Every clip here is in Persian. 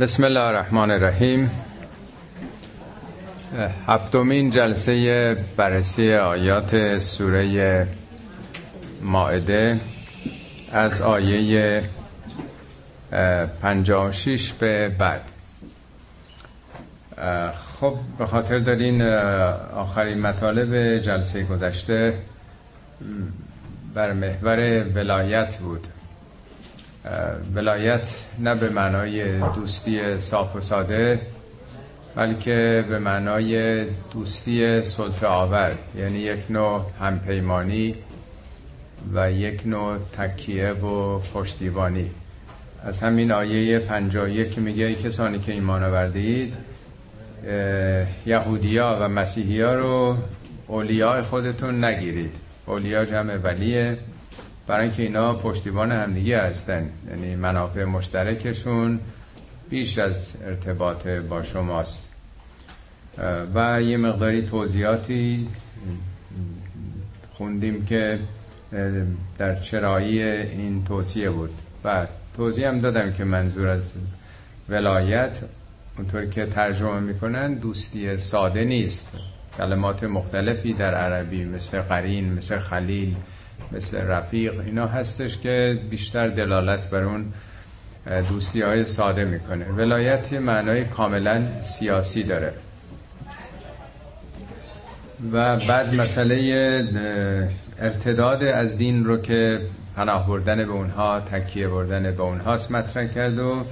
بسم الله الرحمن الرحیم. هفتمین جلسه بررسی آیات سوره ماعده از آیه 56 به بعد. خب به خاطر دارین آخرین مطالب جلسه گذشته بر محور ولایت بود. ولایت نه به معنای دوستی صاف و ساده بلکه به معنای دوستی صلح آور. یعنی یک نوع همپیمانی و یک نوع تکیه و پشتیبانی. از همین آیه 51 که میگه کسانی که ایمان آوردید یهودیا و مسیحیا رو اولیاء خودتون نگیرید. اولیا جمع ولیه. برای اینکه اینا پشتیبان همدیگه هستن. یعنی منافع مشترکشون بیش از ارتباط با شماست. و یه مقداری توضیحاتی خوندیم که در چرایی این توصیه بود. و توضیح هم دادم که منظور از ولایت اونطور که ترجمه می‌کنن دوستی ساده نیست. کلمات مختلفی در عربی مثل قرین مثل خلیل مثل رفیق اینا هستش که بیشتر دلالت بر اون دوستی های ساده می‌کنه. ولایت معنای کاملا سیاسی داره. و بعد مسئله ارتداد از دین رو که پناه بردن به اونها تکیه بردن به اونهاست مطرح کرد و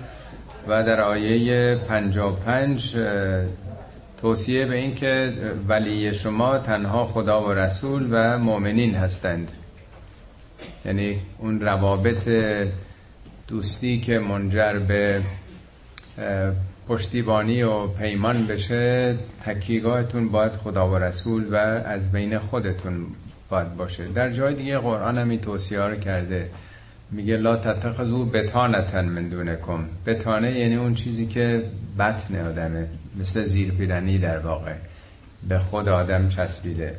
و در آیه 55 توصیه به این که ولی شما تنها خدا و رسول و مؤمنین هستند. یعنی اون روابط دوستی که منجر به پشتیبانی و پیمان بشه تکیگاهتون باید خدا و رسول و از بین خودتون باید باشه. در جای دیگه قرآن هم این توصیه رو کرده. میگه لا تتخذو بتانتن من دونکم. بتانه یعنی اون چیزی که بطن آدمه مثل زیر پیرنی در واقع. به خود آدم چسبیده.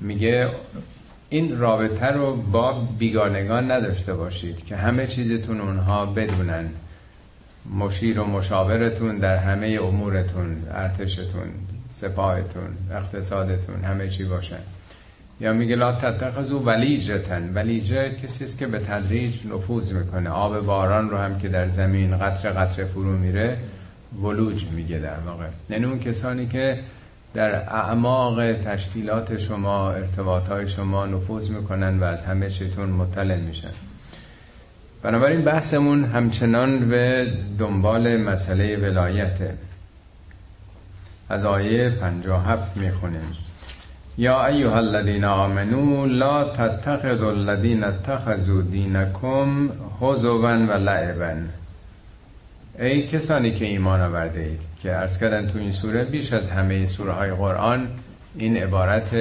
میگه این رابطه رو با بیگانگان نداشته باشید که همه چیزتون اونها بدونن. مشیر و مشاورتون در همه امورتون ارتشتون سپاهتون اقتصادتون همه چی باشن. یا میگه لا تتخذو ولیجتن. ولیجه کسی است که به تدریج نفوذ می‌کنه. آب باران رو هم که در زمین قطر قطر فرو میره ولوج میگه در واقع. یعنی اون کسانی که در اعماق تشکیلات شما ارتباط شما نفوذ می‌کنن و از همه چیتون مطلع میشن. بنابراین بحثمون همچنان به دنبال مسئله ولایته. از آیه 57 می‌خونیم. یا ایها الذین آمنو لا تتخذوا الذین اتخذوا دینکم هزوا و لعبا. ای کسانی که ایمان آورده اید که عرض کردن تو این سوره بیش از همه سوره های قرآن این عبارت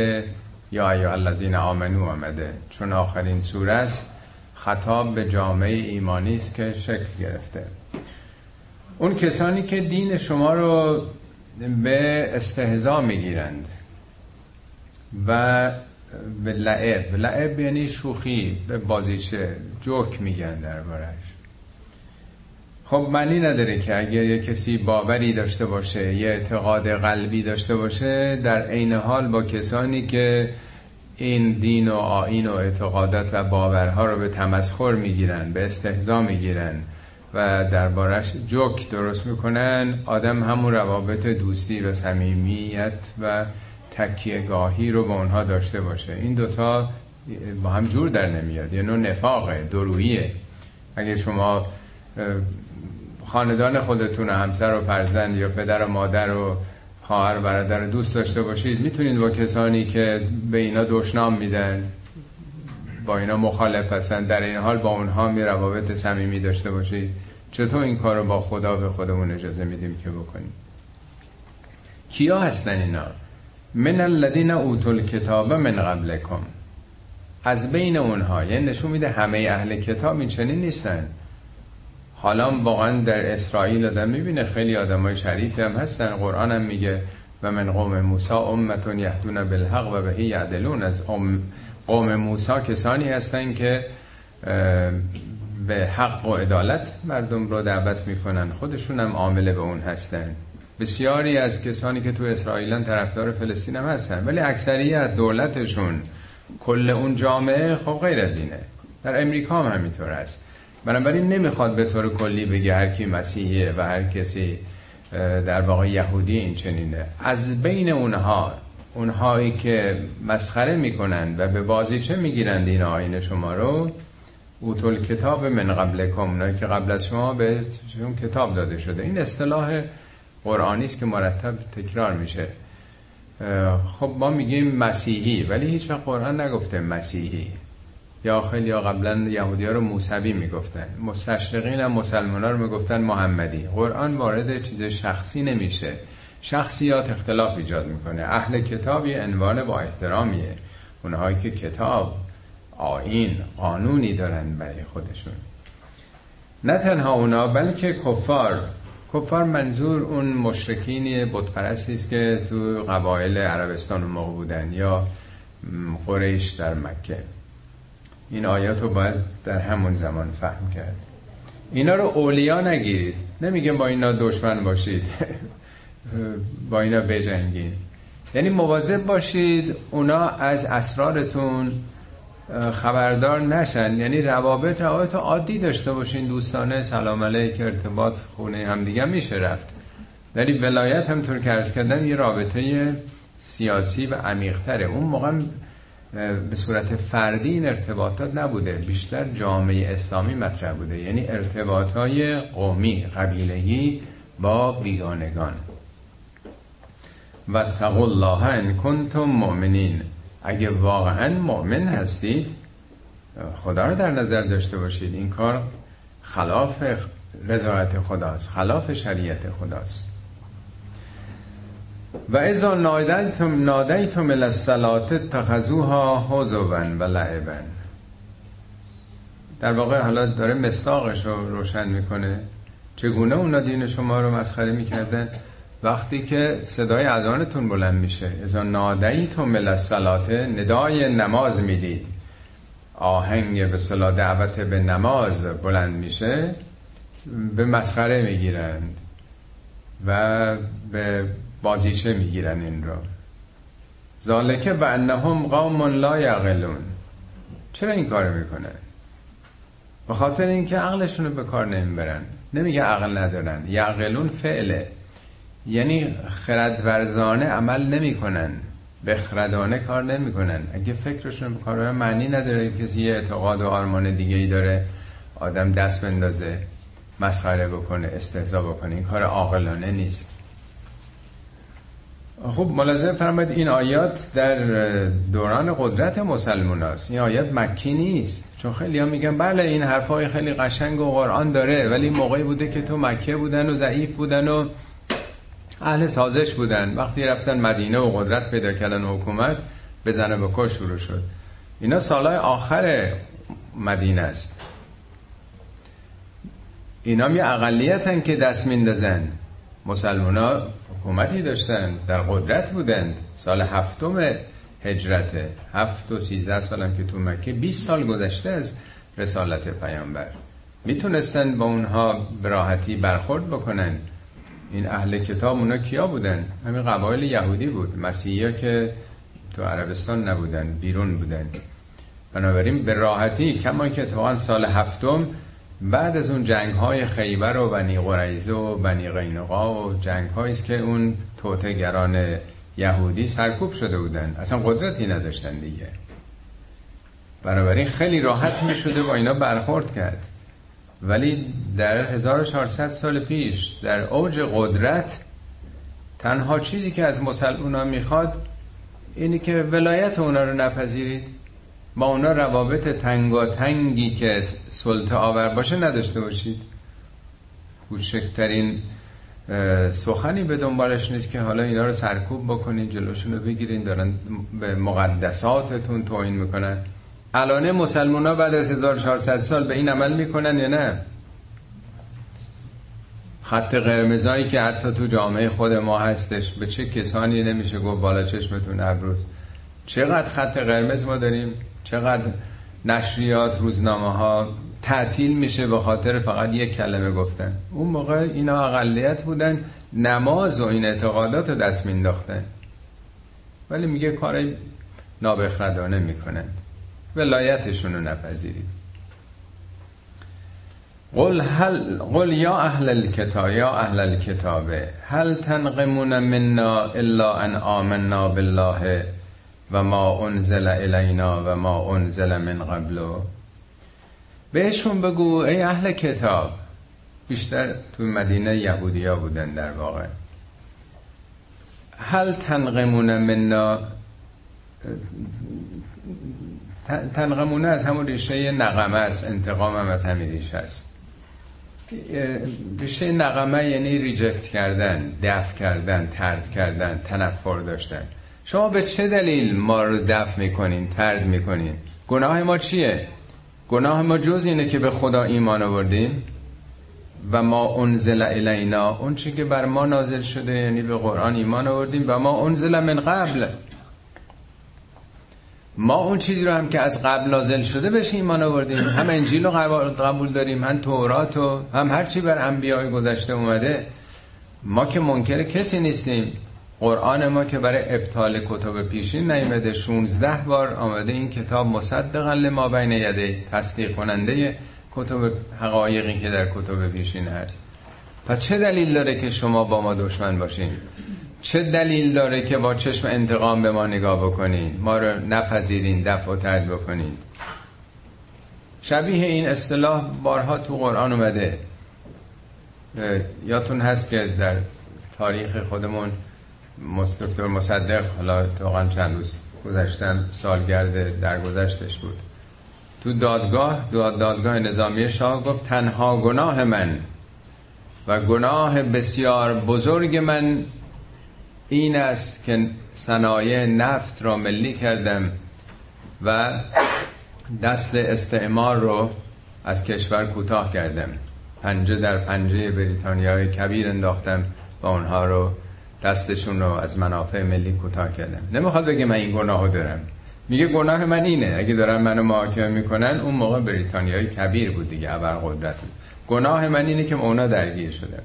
یا ایها الذین آمنو آمده. چون آخرین سوره است خطاب به جامعه ایمانی است که شکل گرفته. اون کسانی که دین شما رو به استهزا می‌گیرند و به لعب لعب یعنی شوخی به بازیچه جوک میگن دربارش خب معنی نداره که اگر یه کسی باوری داشته باشه یه اعتقاد قلبی داشته باشه در عین حال با کسانی که این دین و آین و اعتقادات و باورها رو به تمسخر می‌گیرن به استهزا می‌گیرن و دربارش جوک درست می‌کنن آدم همون روابط دوستی و صمیمیت و تکیهگاهی رو با اونها داشته باشه. این دوتا با هم جور در نمیاد یه نوع نفاقه درویه. اگه شما خاندان خودتون همسر و فرزند یا پدر و مادر و خواهر و برادر دوست داشته باشید می‌تونید با کسانی که به اینا دشنام میدن با اینا مخالف هستن در این حال با اونها می روابط صمیمی داشته باشید. چطور این کار رو با خدا به خودمون اجازه میدیم که بکنیم؟ کیا هستن اینا؟ من الذین اوتوا الکتاب من قبلکم. از بین اونها یعنی نشون میده همه اهل کتاب این چنین نیستن. حالا واقعا در اسرائیل آدم می‌بینه خیلی آدم های شریفی هم هستن. قرآن هم میگه و من قوم موسا امتون یهدون بالحق و بهی یعدلون. از قوم موسا کسانی هستن که به حق و عدالت مردم رو دعوت می‌کنن. خودشون هم عامل به اون هستن. بسیاری از کسانی که تو اسرائیلن طرفدار فلسطین هم هستن. ولی اکثریت دولتشون کل اون جامعه خب غیر از اینه. در امریکا هم همینطور است بنابراین نمی‌خواد به طور کلی بگه هر کی مسیحیه و هر کسی در واقع یهودی این چنینه. از بین اونها اونهایی که مسخره می‌کنن و به بازیچه می‌گیرند این آین شما رو؟ اوتول کتاب من قبل اونایی که قبل از شما به کتاب داده شده. این اصطلاح قرآنی است که مرتب تکرار میشه. خب ما میگیم مسیحی ولی هیچ وقت قرآن نگفته مسیحی. یا خیلی یا قبلا یهودی ها رو موسوی می‌گفتن. مستشرقین هم مسلمان ها رو می‌گفتن محمدی. قرآن وارد چیز شخصی نمیشه. شخصیات اختلاف ایجاد می‌کنه. اهل کتابی عنوان با احترامیه. اونهایی که کتاب آین قانونی دارن برای خودشون. نه تنها اونا بلکه کفار. کفار منظور اون مشرکینی بتپرستی است که تو قبایل عربستان موقع بودن یا قریش در مکه. این آیات رو باید در همون زمان فهم کرد. اینا رو اولیا نگیرید. نمیگم با اینا دشمن باشید. با اینا بجنگید. یعنی مواظب باشید اونا از اسرارتون خبردار نشن. یعنی روابط روابط عادی داشته باشین دوستانه سلام علیک ارتباط خونه هم دیگه میشه رفت. ولی ولایت هم طور که ارز کردم یه رابطه سیاسی و عمیقتره. اون موقع به صورت فردی این ارتباطات نبوده. بیشتر جامعه اسلامی مطرح بوده. یعنی ارتباط های قومی قبیلگی با بیگانگان. و تقول الله ان کنتم مؤمنین اگه واقعا مؤمن هستید خدا رو در نظر داشته باشید. این کار خلاف رضایت خداست خلاف شریعت خداست. و ازا نادیتم نادیتم الصلات تخذوها حزوا و لعبا. در واقع حالا داره مستاقش رو روشن می‌کنه. چگونه اونا دین شما رو مسخره می‌کردن؟ وقتی که صدای اذانتون بلند میشه. ازا نادیتم الصلات ندای نماز می‌دید. آهنگ به صلاح دعوت به نماز بلند میشه به مسخره می‌گیرند. و به بازیچه می‌گیرن این رو. ذالکه و انهم قوم لا یعقلون. چرا این کار می‌کنن به خاطر اینکه عقلشون رو به کار نمی‌برن. نمیگه عقل ندارن. یعقلون فعله. یعنی خردورزانه عمل نمی‌کنن. بخردانه کار نمی‌کنن. اگه فکرشون به کار معنی نداره کسی یه اعتقاد و آرمان دیگه ای داره آدم دست بندازه مسخره بکنه استهزا بکنه. این کار عاقلانه نیست. خب ملاحظه فرماید این آیات در دوران قدرت مسلمان است. این آیات مکی نیست. چون خیلی ها میگن بله این حرفای خیلی قشنگ و قرآن داره ولی موقعی بوده که تو مکه بودن و ضعیف بودن و اهل سازش بودن. وقتی رفتن مدینه و قدرت پیدا کردن حکومت بزنه به کش شروع شد. اینا سالهای آخر مدینه است. اینا یه اقلیتن که دست میندازن. مسلمان ها حکومتی داشتن در قدرت بودند. سال هفتم هجرت هفت و سیزده سالم که تو مکه 20 سال گذشته از رسالت پیامبر. می‌تونستن با اونها براحتی برخورد بکنن. این اهل کتاب اونا کیا بودن؟ همین قبایل یهودی بود. مسیحی که تو عربستان نبودن بیرون بودن. بنابراین به راحتی کما که اتفاقا سال هفتم بعد از اون جنگ های خیبر و بنی قریزه و بنی قینقا و جنگ است که اون توتگران یهودی سرکوب شده بودن. اصلا قدرتی نداشتن دیگه. بنابراین خیلی راحت می شده با اینا برخورد کرد. ولی در 1400 سال پیش در اوج قدرت تنها چیزی که از مسلمان می‌خواد اینی که ولایت اونا رو نپذیرید. با اونا روابط تنگی که سلطه آور باشه نداشته باشید. کوچکترین سخنی به دنبالش نیست که حالا اینا رو سرکوب بکنید جلوشون رو بگیرین دارن به مقدساتتون توهین می‌کنن. الان مسلمان ها بعد از 1400 سال به این عمل می‌کنن یا نه؟ خط قرمزایی که حتی تو جامعه خود ما هستش به چه کسانی نمیشه گفت بالا چشمتون ابروز چقدر خط قرمز ما داریم؟ چقدر نشریات روزنامه ها تعطیل میشه به خاطر فقط یک کلمه گفتن. اون موقع اینا اقلیت بودن نماز و این اعتقادات رو دست مینداختن ولی میگه کار نابخردانه می‌کنن ولایتشون رو نپذیرید. قل, هل قل یا اهل الكتاب یا اهل الكتاب هل تنقمون منا الا ان آمنا بالله و ما انزل الینا و ما انزل من قبل بهشون بگو ای اهل کتاب بیشتر تو مدینه یهودیا بودن در واقع. هل تنقمون منا؟ تنقمونه از همون ریشه نقمه است انتقام هم از همین ریشه است. ریشه نقمه یعنی ریجکت کردن دفع کردن ترد کردن تنفر داشتن. شما به چه دلیل ما رو دفع می‌کنین ترد می‌کنین؟ گناه ما چیه؟ گناه ما جز اینه که به خدا ایمان آوردیم و ما انزل الینا. اون چی که بر ما نازل شده یعنی به قرآن ایمان آوردیم و ما انزل من قبل. ما اون چیزی رو هم که از قبل نازل شده بهش ایمان آوردیم. هم انجیل رو قبول داریم هم تورات و هم هر چی بر انبیاء گذشته اومده. ما که منکر کسی نیستیم. قرآن ما که برای ابطال کتب پیشین نیمده 16 بار آمده این کتاب مصدقا لما بین یده تصدیق کننده کتب حقایقی که در کتب پیشین هست. پس چه دلیل داره که شما با ما دشمن باشین؟ چه دلیل داره که با چشم انتقام به ما نگاه بکنین؟ ما رو نپذیرین دفع و ترد بکنین. شبیه این اصطلاح بارها تو قرآن اومده. یادتون هست که در تاریخ خودمون دکتر مصدق حالا واقعا چند روز گذشتن سالگرد درگذشتش بود. تو دادگاه دادگاه نظامی شاه گفت تنها گناه من و گناه بسیار بزرگ من این است که صنایع نفت را ملی کردم و دست استعمار رو از کشور کوتاه کردم. پنجه در پنجه بریتانیای کبیر انداختم و اونها رو دستشون رو از منافع ملی کوتاه کردم نمی‌خواد بگه من این گناهو دارم. میگه گناه من اینه اگه دارن منو محاکمه می‌کنن اون موقع بریتانیای کبیر بود دیگه ابر قدرت گناه من اینه که اونا درگیر شده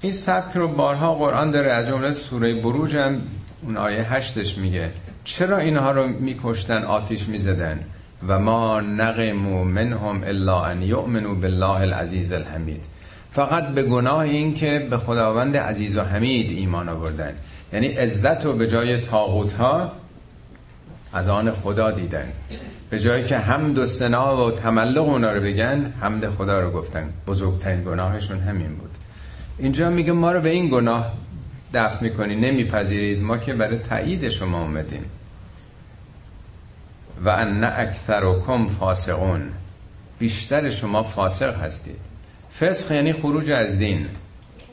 این سبک رو بارها قرآن داره از جمله سوره بروج هم اون آیه هشتش میگه. چرا اینها رو میکشتن آتیش می‌زدن؟ و ما نقمو منهم الا ان یؤمنوا بالله العزیز الحمید. فقط به گناه این که به خداوند عزیز و حمید ایمان آوردن. یعنی عزت رو به جای تاغوت ها از آن خدا دیدن. به جایی که حمد و سنا و تملق اونا رو بگن حمد خدا رو گفتن. بزرگترین گناهشون همین بود. اینجا میگه ما رو به این گناه دفع می‌کنی نمیپذیرید. ما که برای تایید شما اومدیم. و ان اکثرکم فاسقون. بیشتر شما فاسق هستید. فسق یعنی خروج از دین.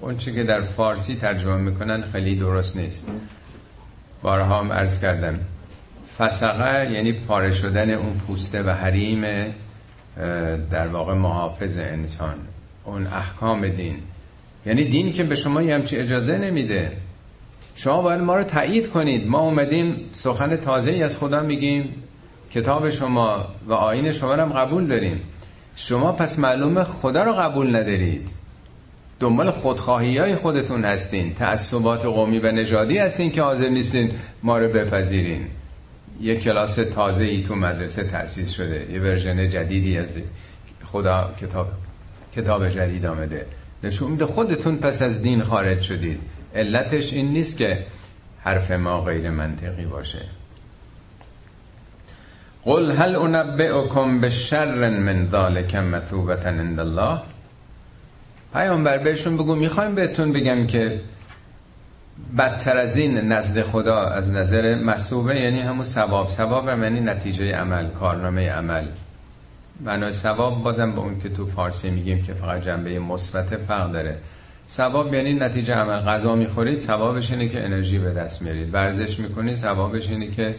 اون چی که در فارسی ترجمه می‌کنن خیلی درست نیست. بارها هم عرض کردم. فسقه یعنی پاره شدن اون پوسته و حریم در واقع محافظ انسان. اون احکام دین. یعنی دین که به شما یه همچی اجازه نمیده. شما باید ما رو تایید کنید. ما اومدیم سخن تازه ای از خدا میگیم. کتاب شما و آین شما رو هم قبول داریم. شما پس معلومه خدا رو قبول ندارید. دنبال خودخواهی های خودتون هستین. تعصبات قومی و نژادی هستین که حاضر نیستین ما رو بپذیرین. یه کلاس تازه ای تو مدرسه تأسیس شده. یه ورژن جدیدی از خدا کتاب کتاب جدید آمده. نشون میده خودتون پس از دین خارج شدید. علتش این نیست که حرف ما غیر منطقی باشه. قل هل انبئکم بشر من ذالک مثوبتا عند الله؟ پیامبر بهشون بگو می‌خوایم بهتون بگم که بدتر از این نزد خدا از نظر مسوبه یعنی همون ثواب. ثواب یعنی نتیجه عمل کارنامه عمل. معنای ثواب بازم به اون که تو فارسی میگیم که فقط جنبه مثبت فرق داره. ثواب یعنی نتیجه عمل. غذا می‌خورید ثوابش اینه که انرژی به دست میارید. ورزش می‌کنید ثوابش اینه که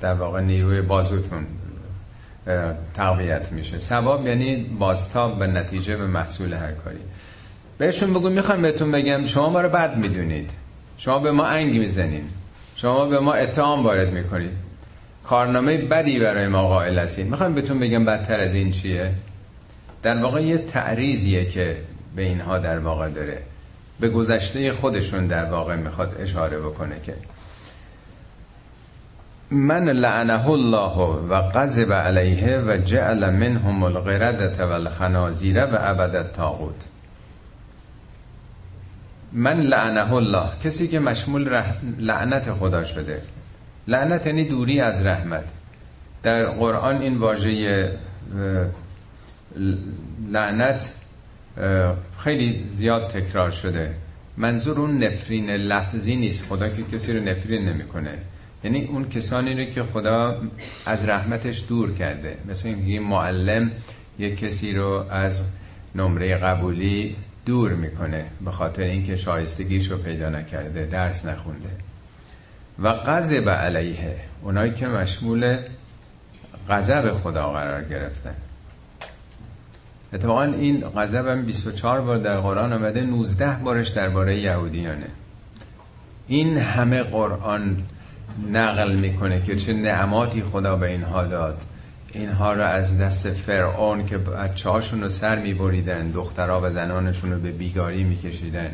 در واقع نیروی بازوتون تقویت میشه. ثواب یعنی بازتاب و نتیجه به محصول هر کاری. بهشون بگو می‌خوام بهتون بگم شما ما رو بد می‌دونید. شما به ما انگ می‌زنید. شما به ما اتهام وارد می‌کنید. کارنامه بدی برای ما قائل هستید. می‌خوام بهتون بگم بدتر از این چیه؟ در واقع یه تعریضیه که به اینها در واقع داره. به گذشته خودشون در واقع می‌خواد اشاره بکنه که من لعنه الله و غضب علیه و جعل منهم القردة والخنازیر و عبد الطاغوت. من لعنه الله. کسی که مشمول لعنت خدا شده. لعنت یعنی دوری از رحمت. در قرآن این واژه لعنت خیلی زیاد تکرار شده. منظور اون نفرین لفظی نیست. خدا که کسی رو نفرین نمی‌کنه. یعنی اون کسانی رو که خدا از رحمتش دور کرده. مثل اینکه معلم یک کسی رو از نمره قبولی دور می‌کنه به خاطر اینکه شایستگیش رو پیدا نکرده درس نخونده. و غضب علیه. اونایی که مشمول غضب خدا قرار گرفتن. اتفاقا این غضب هم 24 بار در قرآن آمده 19 بارش درباره یهودیانه. این همه قرآن نقل می‌کنه که چه نعماتی خدا به اینها داد. اینها رو از دست فرعون که بچه هاشون رو سر میبریدن دخترها و زنانشون رو به بیگاری میکشیدن.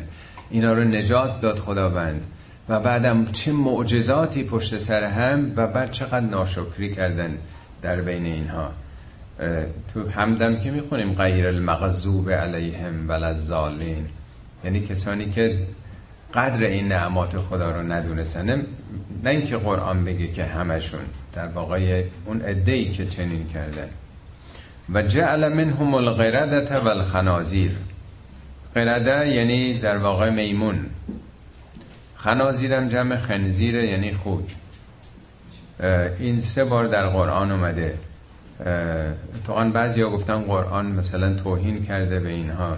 اینا رو نجات داد خداوند. و بعدم چه معجزاتی پشت سر هم و بعد چقدر ناشکری کردن در بین اینها. تو همدم که می‌خونیم غیر المغضوب علیهم وللضالین یعنی کسانی که قدر این نعمات خدا رو ندونستن نه اینکه قرآن بگه که همشون در واقع اون ای که چنین کردن و جعل منهم القردة والخنازیر. قرده یعنی در واقع میمون. خنازیرم جمع خنزیره یعنی خوک. این سه بار در قرآن اومده. اتفاقا بعضی ها گفتن قرآن مثلا توهین کرده به اینها.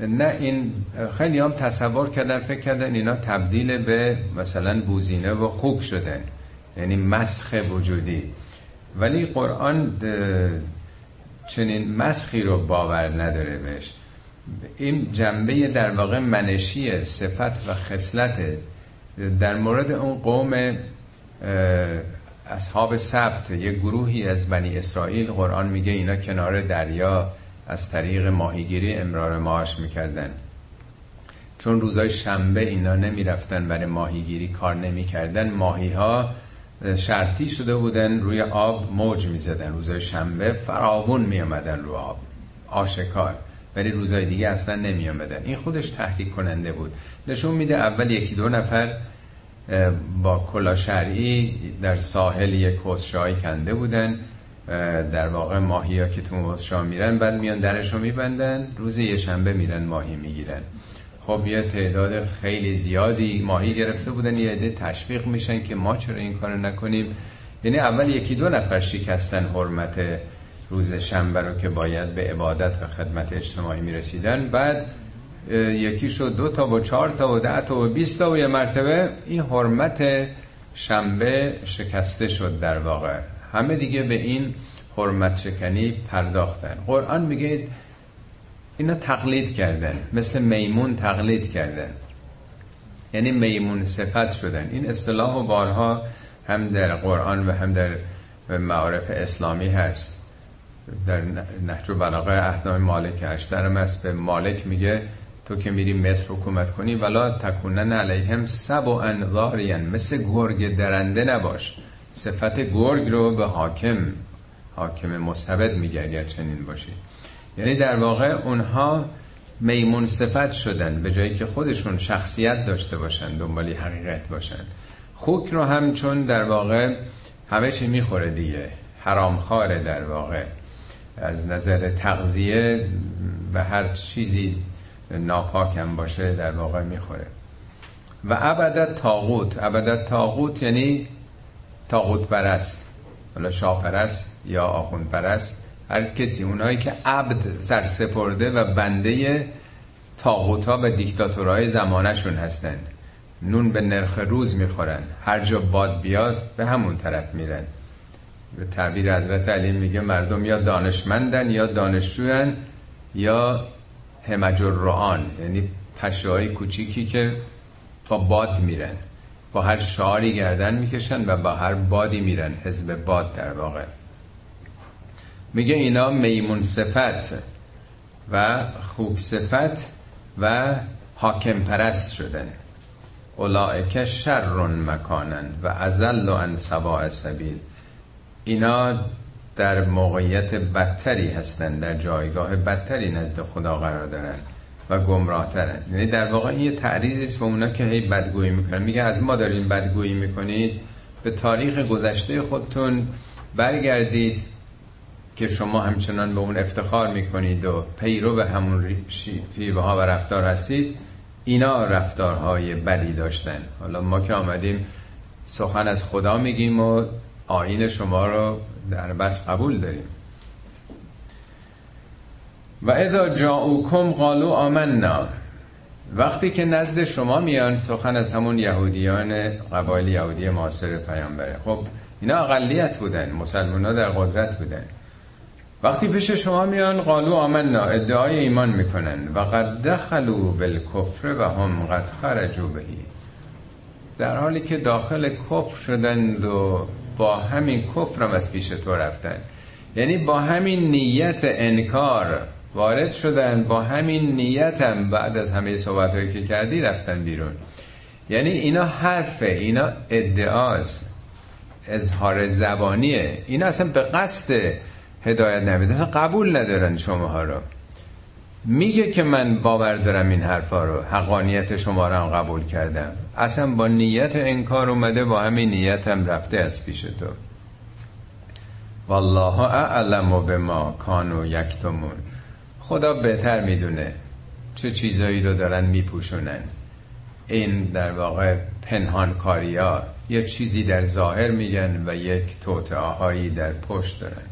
نه این خیلی هم تصور کردن فکر کردن اینا تبدیل به مثلا بوزینه و خوک شدن یعنی مسخ وجودی. ولی قرآن چنین مسخی رو باور نداره بهش. این جنبه در واقع منشی صفت و خصلت در مورد اون قوم اصحاب سبت یه گروهی از بنی اسرائیل. قرآن میگه اینا کنار دریا از طریق ماهیگیری امرار معاش می‌کردن. چون روزای شنبه اینا نمی‌رفتن برای ماهیگیری کار نمی‌کردن ماهی ها شرطی شده بودن روی آب موج می‌زدن. روزای شنبه فراوون میامدن رو آب. آشکار. ولی روزای دیگه اصلا نمی آمدن این خودش تحریک کننده بود. نشون میده اول یکی دو نفر با کلا شرعی در ساحل یک کنده بودن. در واقع ماهی ها که تو حوزشا میرن بعد میان درش رو میبندن روز یه شنبه میرن ماهی می‌گیرن. خب یه تعداد خیلی زیادی ماهی گرفته بودن یه عده تشویق میشن که ما چرا این کارو نکنیم؟ یعنی اول یکی دو نفر شکستن حرمت روز شنبه رو که باید به عبادت و خدمت اجتماعی می‌رسیدن. بعد یکی شد دو تا و چهار تا و ده تا و بیست تا و یه مرتبه این حرمت شنبه شکسته شد در واقع. همه دیگه به این حرمت شکنی پرداختن. قرآن میگه اینا تقلید کردن مثل میمون تقلید کردن. یعنی میمون صفت شدن. این اصطلاح و بارها هم در قرآن و هم در معارف اسلامی هست. در نهج و بلاغه احنام مالک اشترم است. به مالک میگه تو که میری مصر حکومت کنی ولا تکونن علیهم سب و انظارین مثل گرگ درنده نباش. صفت گرگ رو به حاکم حاکم مستبد میگه اگر چنین باشه. یعنی در واقع اونها میمون صفت شدن به جایی که خودشون شخصیت داشته باشن دنبالی حقیقت باشن. خوک رو هم چون در واقع همه چی می‌خوره دیگه. حرامخواره در واقع. از نظر تغذیه و هر چیزی ناپاکم باشه در واقع می‌خوره. و ابدت تاغوت ابدت تاغوت یعنی تاغوت پرست حالا شاه پرست یا آخوند پرست هر کسی اونایی که عبد سرسپرده و بنده تاغوت ها و دیکتاتورهای زمانشون هستن. نون به نرخ روز می‌خورن. هر جا باد بیاد به همون طرف میرن. به تعبیر حضرت علی میگه مردم یا دانشمندن یا دانشجوین یا همج یعنی پشه های کوچیکی که با باد میرن. با هر شعاری گردن می‌کشن و با هر بادی میرن حزب باد در واقع. میگه اینا میمون صفت و خوب صفت و حاکم پرست شدن. اولائک شر مکانن و ازل و ان سواء سبیل. اینا در موقعیت بدتری هستن در جایگاه بدتری نزد خدا قرار دارن. و گمراهترن یعنی در واقع این یه تعریضی است به اونا که هی بدگویی می‌کنن. میگه از ما دارین بدگویی می‌کنید به تاریخ گذشته خودتون برگردید که شما همچنان به اون افتخار می‌کنید و پیرو به همون شیوه ها و رفتار هستید. اینا رفتارهای بدی داشتن. حالا ما که آمدیم سخن از خدا میگیم و آین شما رو در بس قبول داریم. و اذا جاؤکم قالوا آمنا. وقتی که نزد شما میان سخن از همون یهودیان قبایل یهودی معاصر پیامبره. خب اینا اقلیت بودن مسلمان ها در قدرت بودن. وقتی پیش شما میان قالو آمنا ادعای ایمان می‌کنن. و قد دخلوا بالکفر و هم قد خرجوا بهی. در حالی که داخل کفر شدند و با همین کفرم از پیش تو رفتن. یعنی با همین نیت انکار وارد شدن. با همین نیتم بعد از همه صحبت هایی که کردی رفتن بیرون. یعنی اینا حرفه اینا ادعاست. اظهار زبانیه. اینا اصلا به قصد هدایت نمیده اصلا قبول ندارن شما رو. میگه که من باور دارم این حرفا رو. حقانیت شما رو هم قبول کردم. اصلا با نیت انکار اومده با همین نیتم رفته از پیش تو. والله اعلم به ما کانو یکتمون. خدا بهتر می‌دونه چه چیزایی رو دارن میپوشونن. این در واقع پنهان کاریا یه چیزی در ظاهر میگن و یک توتعه در پشت دارن.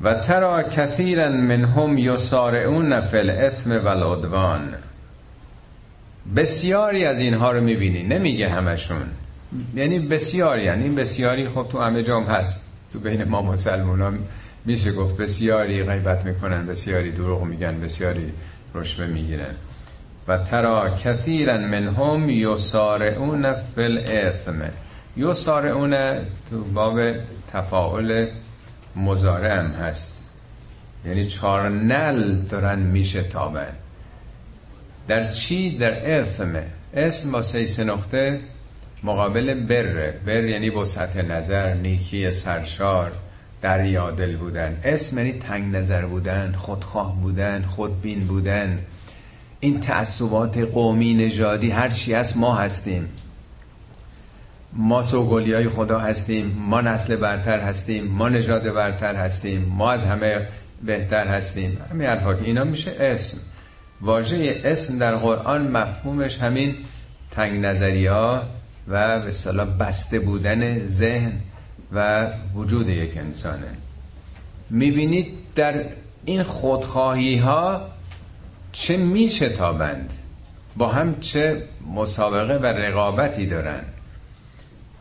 و ترا کثیرا منهم یسارعون فی الاثم والعدوان بسیاری از اینها رو می‌بینی نمیگه همشون. یعنی بسیاری یعنی بسیاری خب تو همه جام هست. تو بین ما مسلمان میشه گفت بسیاری غیبت می‌کنن بسیاری دروغ میگن بسیاری رشوه می‌گیرن. و ترا کثیرا منهم یسارعون فی الاثم. یسارعون تو باب تفاعل هم هست. یعنی چار نل دارن میشه تابن در چی؟ در اثمه اسم با سه نقطه مقابل بره بر یعنی وسعت نظر نیکی سرشار. دریادل بودن. اسم یعنی تنگ نظر بودن خودخواه بودن خودبین بودن. این تعصبات قومی نژادی هر چی هست ما هستیم. ما سوگلی های خدا هستیم ما نسل برتر هستیم ما نژاد برتر هستیم ما از همه بهتر هستیم. همین حرفا که اینا میشه اسم. واژه اسم در قرآن مفهومش همین تنگ نظری ها و به بسته بودن ذهن. و وجود یک انسانه. می‌بینید در این خودخواهی ها چه میشه تابند؟ با هم چه مسابقه و رقابتی دارن؟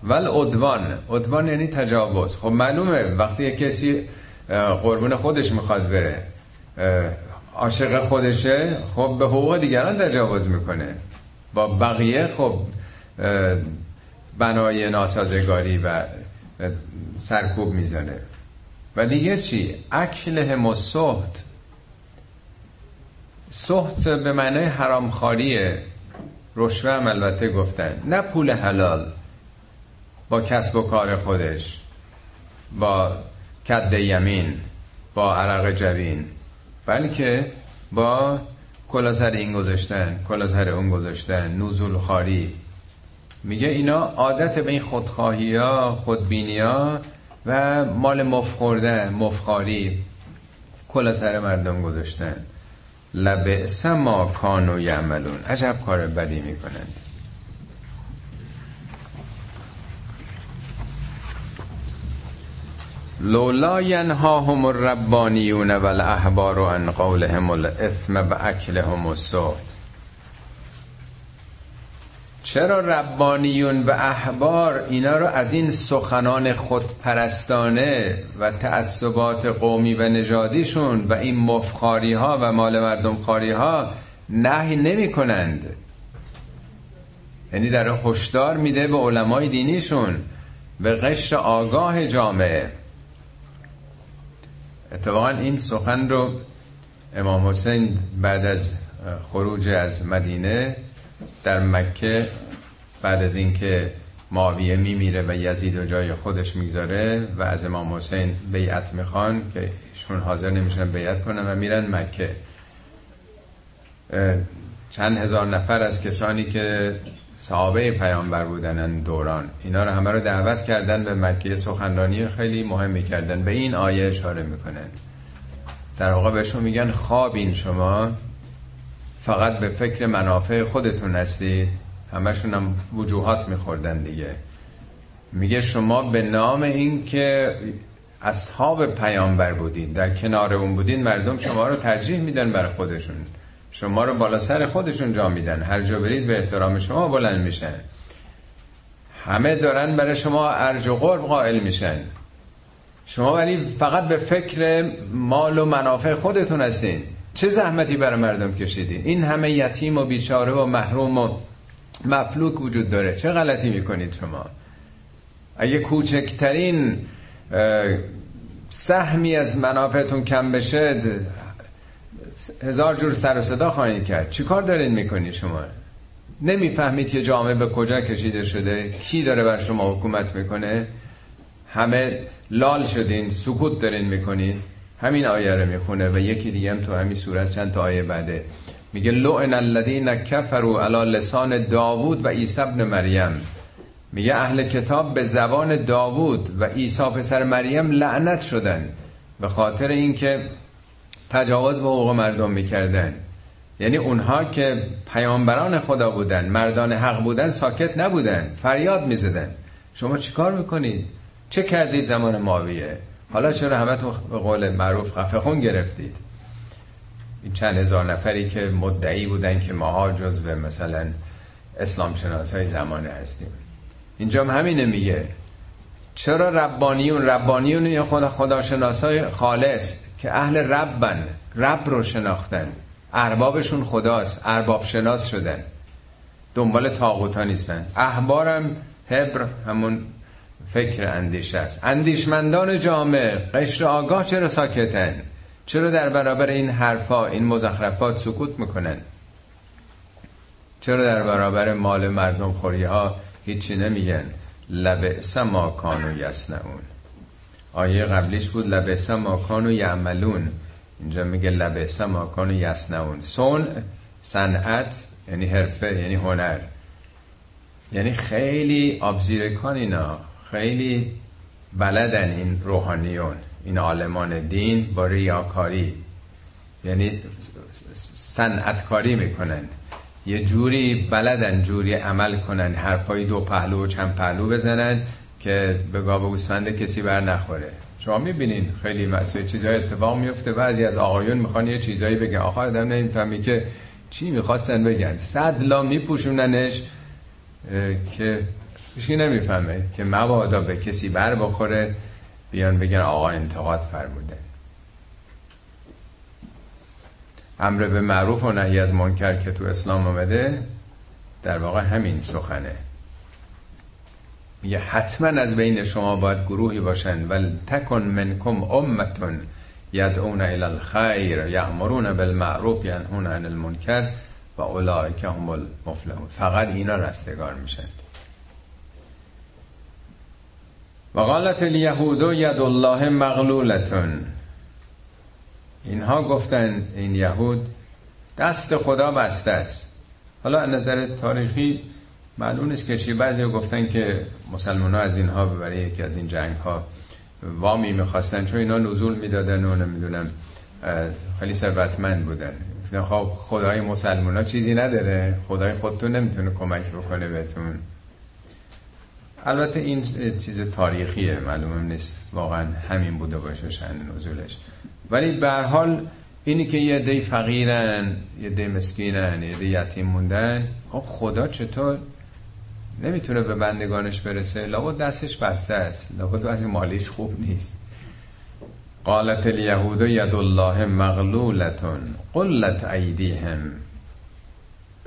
ول ادوان ادوان یعنی تجاوز. خب معلومه وقتی یک کسی قربون خودش می‌خواد بره عاشق خودشه خب به حقوق دیگران تجاوز می‌کنه. با بقیه خب بنای ناسازگاری و سرکوب می‌زنه. و دیگه چی؟ اکله سخت سخت به معنای حرامخاریه رشوه هم البته گفتن. نه پول حلال. با کسب و کار خودش. با کد یمین. با عرق جبین. بلکه با کلاسر این گذاشتن کلاسر اون گذاشتن. نوزول خاری. میگه اینا عادت به این خودخواهی ها خودبینی ها و مال مفخوردن مفخاری کلاسر مردم گذاشتن. لبعث ما کانو یعملون. عجب کار بدی می‌کنند. لولا ینهاهم الربانیون والاحبار عن قولهم الاثم و السحت. چرا ربانیون و احبار اینا رو از این سخنان خودپرستانه و تعصبات قومی و نژادیشون و این مفخاری ها و مال مردم خاری ها نهی نمی کنند یعنی در هشدار میده به علمای دینیشون به قشر آگاه جامعه. اتفاقا این سخن رو امام حسین بعد از خروج از مدینه در مکه بعد از اینکه معاویه میمیره و یزید و جای خودش می‌گذاره و از امام حسین بیعت می‌خوان که شون حاضر نمیشن بیعت کنن و میرن مکه. چند هزار نفر از کسانی که صحابه پیامبر بودن دوران اینا رو همه رو دعوت کردن به مکه. سخنرانی خیلی مهمی کردن. به این آیه اشاره می‌کنن. در واقع بهشون میگن خوابین شما. فقط به فکر منافع خودتون هستید. همشون هم وجوهات میخوردن دیگه. میگه شما به نام این که اصحاب پیامبر بودید در کنار اون بودین مردم شما رو ترجیح میدن برای خودشون. شما رو بالا سر خودشون جا میدن. هر جا برید به احترام شما بلند میشن. همه دارن برای شما ارج و قرب قائل میشن. شما ولی فقط به فکر مال و منافع خودتون هستین. چه زحمتی برای مردم کشیدین این همه یتیم و بیچاره و محروم و مفلوک وجود داره. چه غلطی می‌کنید شما؟ اگه کوچکترین سهمی از منافعتون کم بشه هزار جور سر و صدا خواهید کرد. چی کار دارین می‌کنید شما؟ نمی‌فهمید که جامعه به کجا کشیده شده؟ کی داره بر شما حکومت می‌کنه؟ همه لال شدین سکوت دارین می‌کنین؟ همین آیه رو می‌خونه و یکی دیگه هم تو همین صورت چند تا آیه بعده. میگه لعن الذین کفروا علی لسان داوود و عیسی ابن مریم. میگه اهل کتاب به زبان داوود و عیسی پسر مریم لعنت شدن به خاطر اینکه تجاوز به حقوق مردم می‌کردن. یعنی اونها که پیامبران خدا بودن مردان حق بودن ساکت نبودن فریاد می‌زدن. شما چیکار می‌کنید؟ چه کردید زمان ماویه؟ حالا چرا همه تو به قول معروف خفه خون گرفتید؟ این چند هزار نفری که مدعی بودن که ماها جزو مثلا اسلام شناس های زمانه هستیم. اینجا هم همینه میگه. چرا ربانیون؟ ربانیون یا خدا خداشناس های خالص که اهل ربن رب رو شناختن. اربابشون خداست ارباب شناس شدن. دنبال تاغوتا نیستن. احبارم هبر همون فکر اندیشه است. اندیشمندان جامعه قشر آگاه چرا ساکتن؟ چرا در برابر این حرفا این مزخرفات سکوت می‌کنن؟ چرا در برابر مال مردم خوری ها هیچی نمیگن؟ لبعث ما کانو یسنعون آیه قبلیش بود لبعث ما کانو یعملون. اینجا میگه لبعث ما کانو یسنعون سون صنعت یعنی حرفه یعنی هنر. یعنی خیلی آبزیرکان اینا. خیلی بلدن این روحانیون این عالمان دین با ریاکاری. یعنی صنعتکاری می‌کنن. یه جوری بلدن جوری عمل کنن. حرفای دو پهلو و چند پهلو بزنن که به گاب گوسفند کسی بر نخوره. شما می‌بینین خیلی مسئله چیزهای اتفاق میفته بعضی از آقایون می‌خوان یه چیزایی بگن. آقا آدم نمی‌فهمی که چی می‌خواستن بگن. صد لا میپوشوننش که هیچکی نمی‌فهمه که مبادا به کسی بر بخوره بیان بگن آقا انتقاد فرموده. امر به معروف و نهی از منکر که تو اسلام آمده در واقع همین سخنه. میگه حتما از بین شما باید گروهی باشن. ول تکن منکم امتون یدعون الى الخیر یعمرون بالمعروف ینهون عن المنکر و اولئک هم المفلحون. فقط اینا رستگار میشن. و قالت الیهود ید الله مغلولتون. اینها گفتن این یهود دست خدا بسته است. حالا نظر تاریخی معلوم نیست که چی. بعضی گفتن که مسلمان ها از اینها برای یکی از این جنگ ها وامی می‌خواستن چون اینا نزول می‌دادن و نمی‌دونم خیلی ثروتمند بودن. خب خدای مسلمان ها چیزی نداره. خدای خودتون نمی‌تونه کمک بکنه بهتون. البته این چیز تاریخیه معلومم نیست. واقعا همین بوده باشه شن نزولش. ولی به حال اینی که یه دی فقیرن یه دی مسکینن یه دی یتیم موندن خب خدا چطور نمی‌تونه به بندگانش برسه؟ لابد دستش بسته است. لابد از مالیش خوب نیست. قالت الیهود ید الله مغلولتون قلت ایدیهم.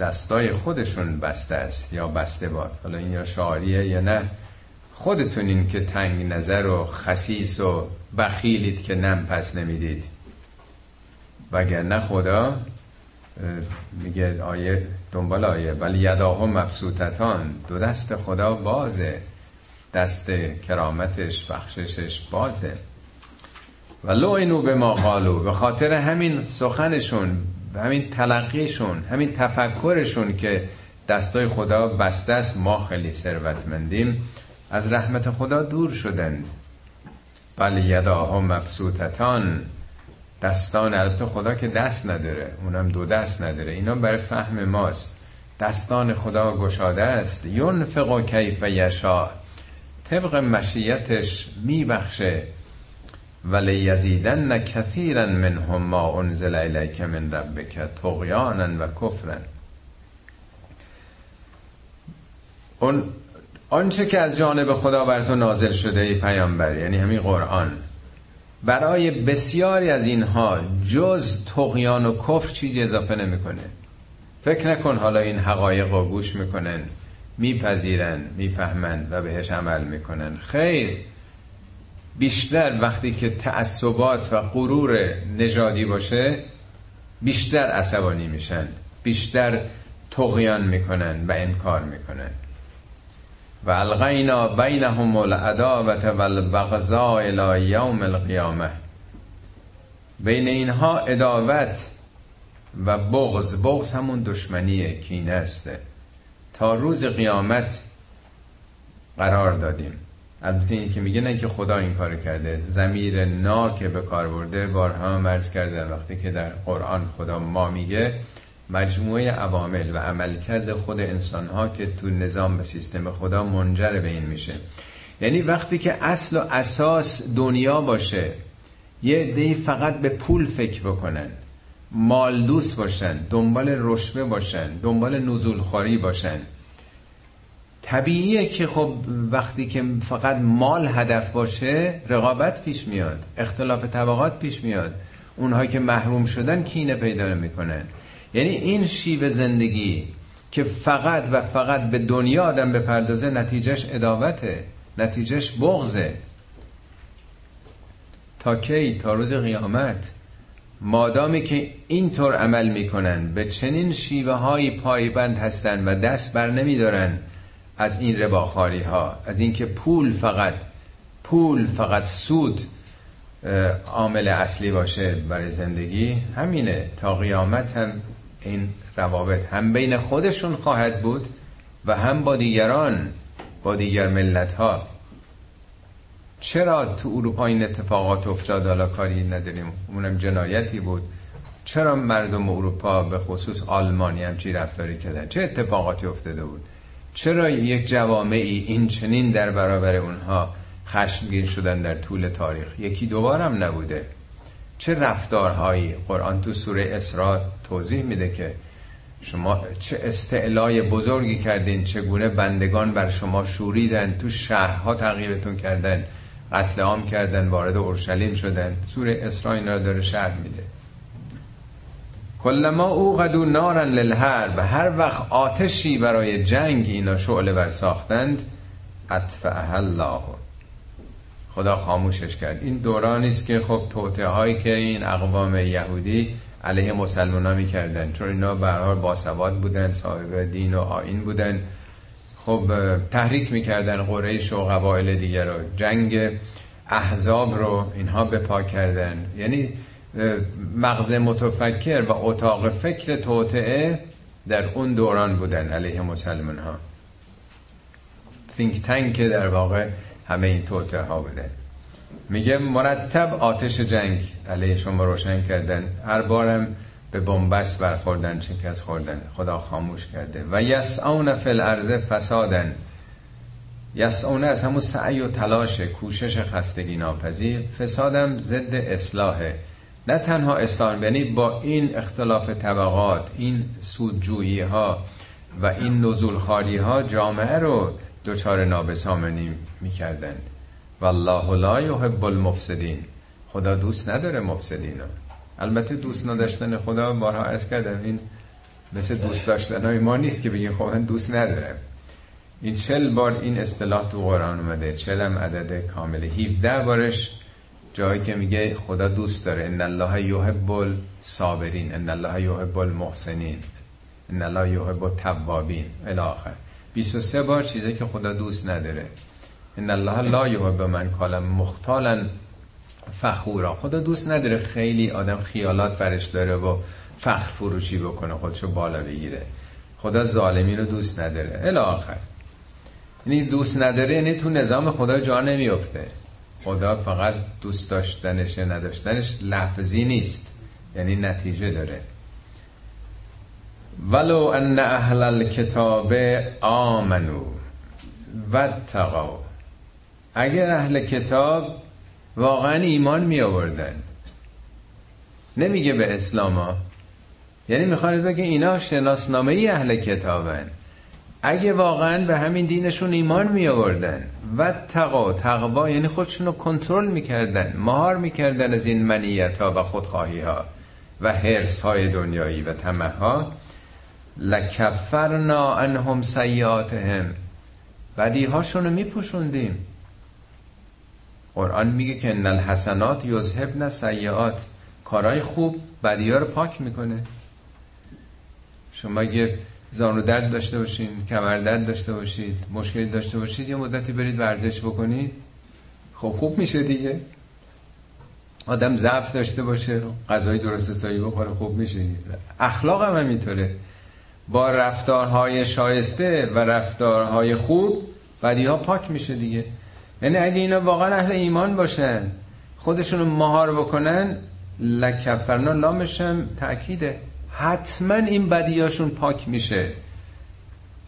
دستای خودشون بسته است یا بسته باد. حالا این یا شعاریه یا نه. خودتونین که تنگ نظر و خسیس و بخیلید که نم پس نمی‌دید. وگر نه خدا میگه آیه دنبال آیه ولی یداه مبسوطتان. دو دست خدا بازه. دست کرامتش بخششش بازه. و اینو به ما قالو به خاطر همین سخنشون همین تلقیشون همین تفکرشون که دستای خدا بسته است ما خیلی ثروتمندیم. از رحمت خدا دور شدند. بل یداها مبسوطتان. دستان البته خدا که دست نداره اونم دو دست نداره. اینا برای فهم ماست. دستان خدا گشاده است. ینفق کیف یشا طبق مشیتش میبخشه. ولی یزیدن کثیرا منهم ما انزل الیک من ربک طغیانا و کفرا. اون آنچه که از جانب خدا بر تو نازل شده ای پیامبر یعنی همین قرآن. برای بسیاری از اینها جز تقیان و کفر چیزی اضافه نمی‌کنه. فکر نکن حالا این حقایق رو گوش می‌کنن میپذیرن می‌فهمن و بهش عمل می‌کنن. خیر. بیشتر وقتی که تعصبات و غرور نژادی باشه بیشتر عصبانی میشن بیشتر تقیان می‌کنن و انکار می‌کنن. و الغینا بینهم العداوت و البغضاء الى یوم القیامه بین اینها اداوت و بغض بغض همون دشمنی کینه است. تا روز قیامت قرار دادیم. البته این که میگه نه که خدا این کار کرده. زمیر نا که به کار برده. بارها مرز کرده. وقتی که در قرآن خدا ما میگه مجموعه عوامل و عملکرد خود انسان ها که تو نظام و سیستم خدا منجر به این میشه. یعنی وقتی که اصل و اساس دنیا باشه یه دی فقط به پول فکر بکنن مال دوست باشن دنبال رشبه باشن دنبال نزول خاری باشن. طبیعیه که خب وقتی که فقط مال هدف باشه رقابت پیش میاد اختلاف طبقات پیش میاد. اونها که محروم شدن کینه پیدا می‌کنن یعنی این شیوه زندگی که فقط و فقط به دنیا آدم بپردازه نتیجهش اداوته نتیجهش بغزه تا کی؟ تا روز قیامت. مادامی که اینطور عمل می‌کنن به چنین شیوه های پایبند هستن و دست بر نمیدارن. از این رباخاری ها از اینکه پول فقط پول فقط سود عامل اصلی باشه برای زندگی همینه. تا قیامت هم این روابط هم بین خودشون خواهد بود و هم با دیگران با دیگر ملت ها چرا تو اروپا این اتفاقات افتاد؟ حالا کاری نداریم. اونم جنایتی بود. چرا مردم اروپا به خصوص آلمانی هم چی رفتاری کردن؟ چه اتفاقاتی افتاده بود؟ چرا یک جوامعی این چنین در برابر اونها خشمگین شدن در طول تاریخ؟ یکی دوبارم نبوده. چه رفتارهایی؟ قرآن تو سوره اسراء توضیح میده که شما چه استعلای بزرگی کردین چگونه بندگان بر شما شوریدن تو شهرها تعقیبتون کردن قتل عام کردن وارد اورشلیم شدن. سوره اسراء این را داره شرح میده. کلما او قدو نارن للحرب هر وقت آتشی برای جنگ اینا شعله بر ساختند اطفعها الله. خدا خاموشش کرد. این دورانی است که خب توته هایی که این اقوام یهودی علیه مسلمان ها می‌کردن چون اینا به حال باسواد بودن صاحب دین و آین بودن. خب تحریک می‌کردن قریش و قبایل دیگر رو. جنگ احزاب رو اینها بپا کردن. یعنی مغز متفکر و اتاق فکر توطعه در اون دوران بودن علیه مسلمان ها. Think tank در واقع همه این توته ها بوده. میگه مرتب آتش جنگ علیه شما روشن کردن. هر بارم به بنبست برخوردن شکست خوردن. خدا خاموش کرده. و یسعون فی الارض فسادن یسعون از همون سعی و تلاش کوشش خستگی ناپذیر. فسادم ضد اصلاحه. نه تنها اصلاح یعنی با این اختلاف طبقات این سودجویی ها و این نزول خاری ها جامعه رو دچار نابسامنی می‌کردند. والله لا یحب المفسدین. خدا دوست نداره مفسدین البته دوست نداشتن خدا بارها عرض کردم این مثل دوست داشتن های ما نیست که بگیم خب دوست ندارم. این چل بار این اصطلاح تو قرآن اومده چل هم عدد کامله 17 بارش جایی که میگه خدا دوست داره. ان الله یحب الصابرین. ان الله یحب المحسنین. ان الله یحب التوابین. الی آخر. 23 بار چیزی که خدا دوست نداره. ان الله لا یحب من کالم مختالا فخورا. خدا دوست نداره خیلی آدم خیالات برش داره و فخر فروشی بکنه خودشو بالا بگیره. خدا ظالمین رو دوست نداره. الی آخر. یعنی دوست نداره یعنی تو نظام خدا جا نمیفته خدا فقط دوست داشتنش نداشتنش لفظی نیست. یعنی نتیجه داره. ولو ان اهل الكتاب آمنو و تقاو اگر اهل کتاب واقعا ایمان می آوردن نمیگه به اسلام یعنی می‌خواد بگه اینا شناسنامه ای اهل کتابن. اگه واقعا به همین دینشون ایمان می آوردن و تقا تقوا یعنی خودشون رو کنترل می‌کردن مهار می‌کردن از این منیت ها و خودخواهی ها و حرس های دنیایی و تمه ها لکفرنا انهم سیاتهم بدی هاشون رو میپوشوندیم. قرآن میگه که ان الحسنات یذهبن سیئات کارهای خوب بدی ها رو پاک می‌کنه. شما اگه زانو درد داشته باشید کمر درد داشته باشید مشکلی داشته باشید یه مدتی برید ورزش بکنید. خب خوب میشه دیگه. آدم ضعف داشته باشه غذای درست حسابی بخوره خوب میشه. اخلاق هم همینطوره. با رفتارهای شایسته و رفتارهای خوب بدی ها پاک میشه دیگه. یعنی اگه اینا واقعا اهل ایمان باشن خودشونو مهار بکنن لکفرنا لامشم تأکیده. حتما این بدیاشون پاک میشه.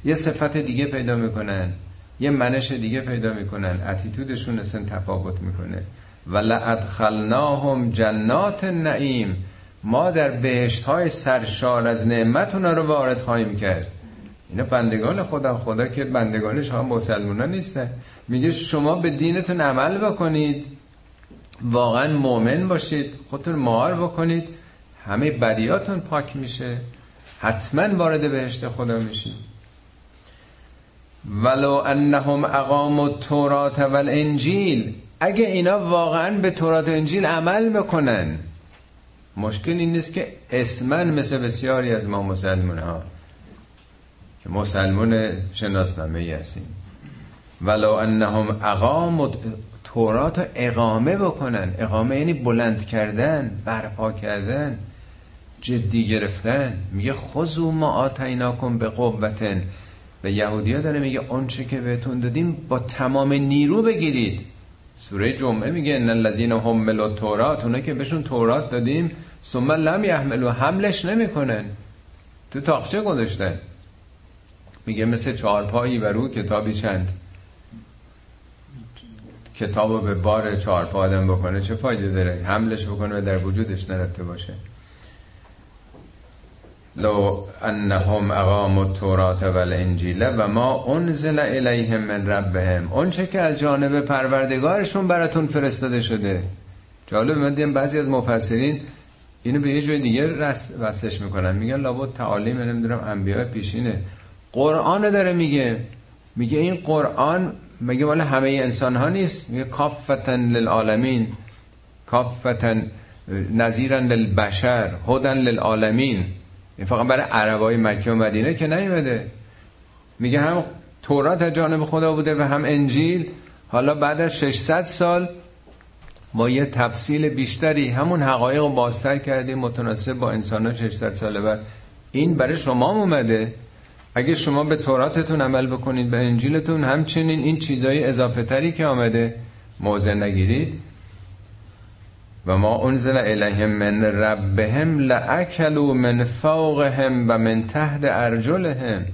یه صفت دیگه پیدا می‌کنن. یه منش دیگه پیدا می‌کنن. اتیتودشون اصلا تفاوت می‌کنه. و لادخلناهم جنات نعیم ما در بهشت های سرشار از نعمت اونا رو وارد خواهیم کرد. اینا بندگان خدا خدا که بندگانش هم مسلمان نیستن. میگه شما به دینتون عمل بکنید. واقعا مؤمن باشید. خودتون مهار بکنید. همه بدیاتون پاک میشه. حتما وارد بهشت خدا میشید ولو انهم اقاموا التوراة والانجیل. اگه اینا واقعا به تورات و انجیل عمل بکنن مشکل این نیست که اسمن مثل بسیاری از ما مسلمان ها که مسلمان شناسنامه ای هستیم. ولو انهم اقام تورات اقامه بکنن. اقامه یعنی بلند کردن برپا کردن. جدی گرفتن. میگه خذو ما آتیناکم به قوتن به یهودیا داره میگه آنچه که بهتون دادیم با تمام نیرو بگیرید. سوره جمعه میگه ان الذين حملوا التوراة اونا که بهشون تورات دادیم ثم لم يحملوا حملش نمی‌کنن. تو تاقچه گذاشتن. میگه مثل چهارپایی و رو کتابی چند. کتابو به بار چهارپا آدم بکنه چه فایده داره؟ حملش بکنه و در وجودش نرفته باشه. لو انهم اقاموا التوراة والانجیل و ما انزل الیهم من ربهم. اون چه که از جانب پروردگارشون براتون فرستاده شده. جالب من دیدم بعضی از مفسرین اینو به یه جای دیگه وصلش می‌کنن. میگن لابد تعالیم نمی‌دونم انبیاء پیشینه. قرآن داره میگه. میگه این قرآن میگه مال همه انسان ها نیست؟ میگه کافتن للعالمین. کافتن نظیرن للبشر. هدن للعالمین. فقط برای عربای مکه و مدینه که نیومده. میگه هم تورات از جانب خدا بوده و هم انجیل. حالا بعد از 600 سال با یه تفصیل بیشتری همون حقایق رو بازتر کردیم متناسب با انسان ها 600 ساله بعد. این برای شما اومده. اگه شما به توراتتون عمل بکنید به انجیلتون همچنین این چیزای اضافه تری که آمده موضع نگیرید. و ما انزل الیهم من ربهم لاکلوا من فوقهم و من تحت ارجلهم.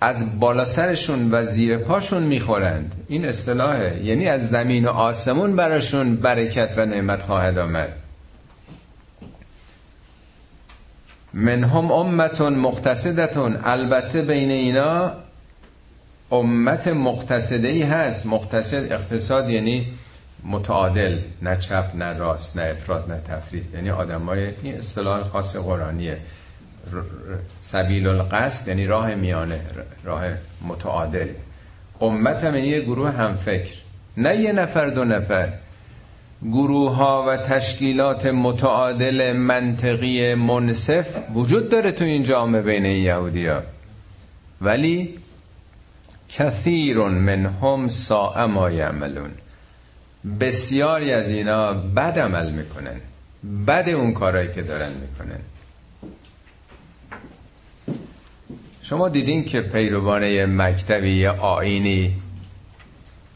از بالا سرشون و زیر پاشون می‌خورند. این اصطلاحه. یعنی از زمین و آسمون براشون برکت و نعمت خواهد آمد. منهم امتون مقتصدتون. البته بین اینا امت مقتصده ای هست. مقتصد اقتصاد یعنی متعادل نه چپ نه راست نه افراد نه تفرید. یعنی آدمای این اصطلاح خاص قرآنیه. سبیل القصد یعنی راه میانه راه متعادل. امت هم یه گروه هم فکر نه یه نفر دو نفر. گروه ها و تشکیلات متعادل منطقی منصف وجود داره تو این جامعه بین یهودی ها ولی کثیر منهم ساء ما یعملون. بسیاری از اینا بد عمل می‌کنن. بد اون کارهایی که دارن می‌کنن. شما دیدین که پیروان مکتبی یا آینی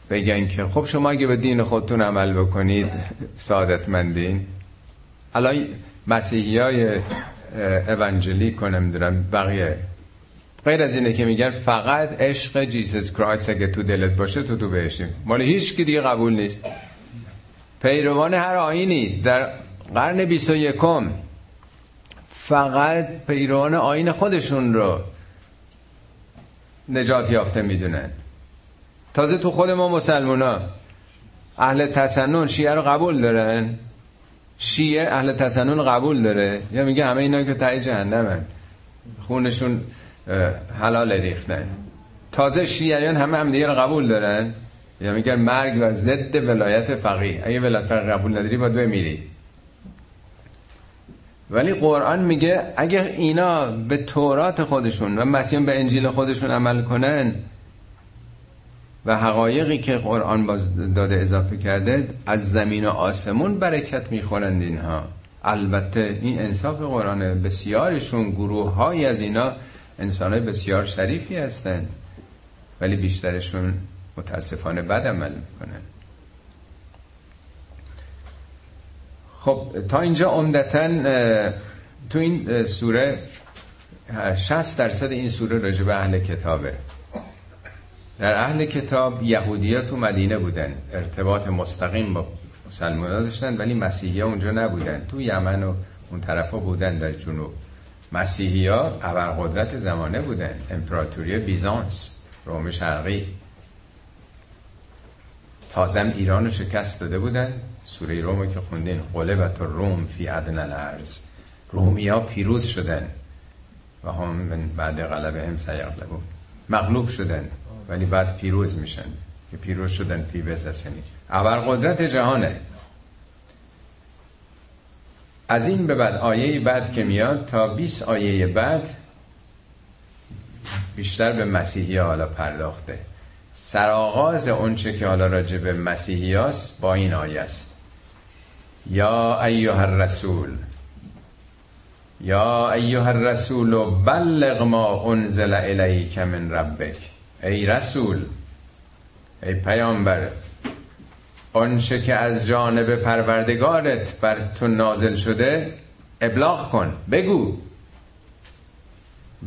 بگن که خب شما اگه به دین خودتون عمل بکنید سعادتمندین. الان مسیحی های اوانجلیک کنم دارم بقیه غیر از اینه که میگن فقط عشق جیسس کرایست اگه تو دلت باشه تو تو بهشیم مال هیچ که دیگه قبول نیست. پیروان هر آینی در قرن 21 فقط پیروان آین خودشون رو نجات یافته می‌دونن. تازه تو خود ما مسلمونا اهل تسنن شیعه رو قبول دارن؟ شیعه اهل تسنن قبول داره؟ یا میگه همه اینا که تایی جهنمن. خونشون حلال ریختن. تازه شیعیان همه هم دیگه قبول دارن؟ یا میگن مرگ و ضد ولایت فقیه. اگه ولایت فقیه قبول نداری باید بمیری ولی قرآن میگه اگه اینا به تورات خودشون و مسیحیان به انجیل خودشون عمل کنن و حقایقی که قرآن باز داده اضافه کرده از زمین و آسمون برکت می‌خورند اینها. البته این انصاف قرآن بسیارشون گروه های از اینا انسان بسیار شریفی هستند. ولی بیشترشون متاسفانه بد عمل می‌کنن. خب تا اینجا عمدتا تو این سوره 60 درصد این سوره راجع به اهل کتابه. در اهل کتاب یهودی تو مدینه بودن. ارتباط مستقیم با مسلمان داشتن ولی مسیحی ها اونجا نبودن. تو یمن و اون طرف ها بودن در جنوب. مسیحی ها قدرت زمانه بودن امپراتوری بیزانس روم شرقی. تازم ایران رو شکست داده بودن سوره روم که خوندین. قلبت روم فی عدن الارض. رومی ها پیروز شدن و هم بعد غلبه هم سیغلبون مغلوب شدن ولی بعد پیروز میشن. که پیروز شدن فی بزسنی اول قدرت جهانه. از این به بعد آیه بعد که میاد تا 20 آیه بعد بیشتر به مسیحی حالا پرداخته. سرآغاز اونچه که حالا راجع به مسیحی با این آیه است. یا ایها الرسول یا ایها الرسول بلغ ما انزل الیک من ربک. ای رسول ای پیامبر آنچه که از جانب پروردگارت بر تو نازل شده ابلاغ کن بگو.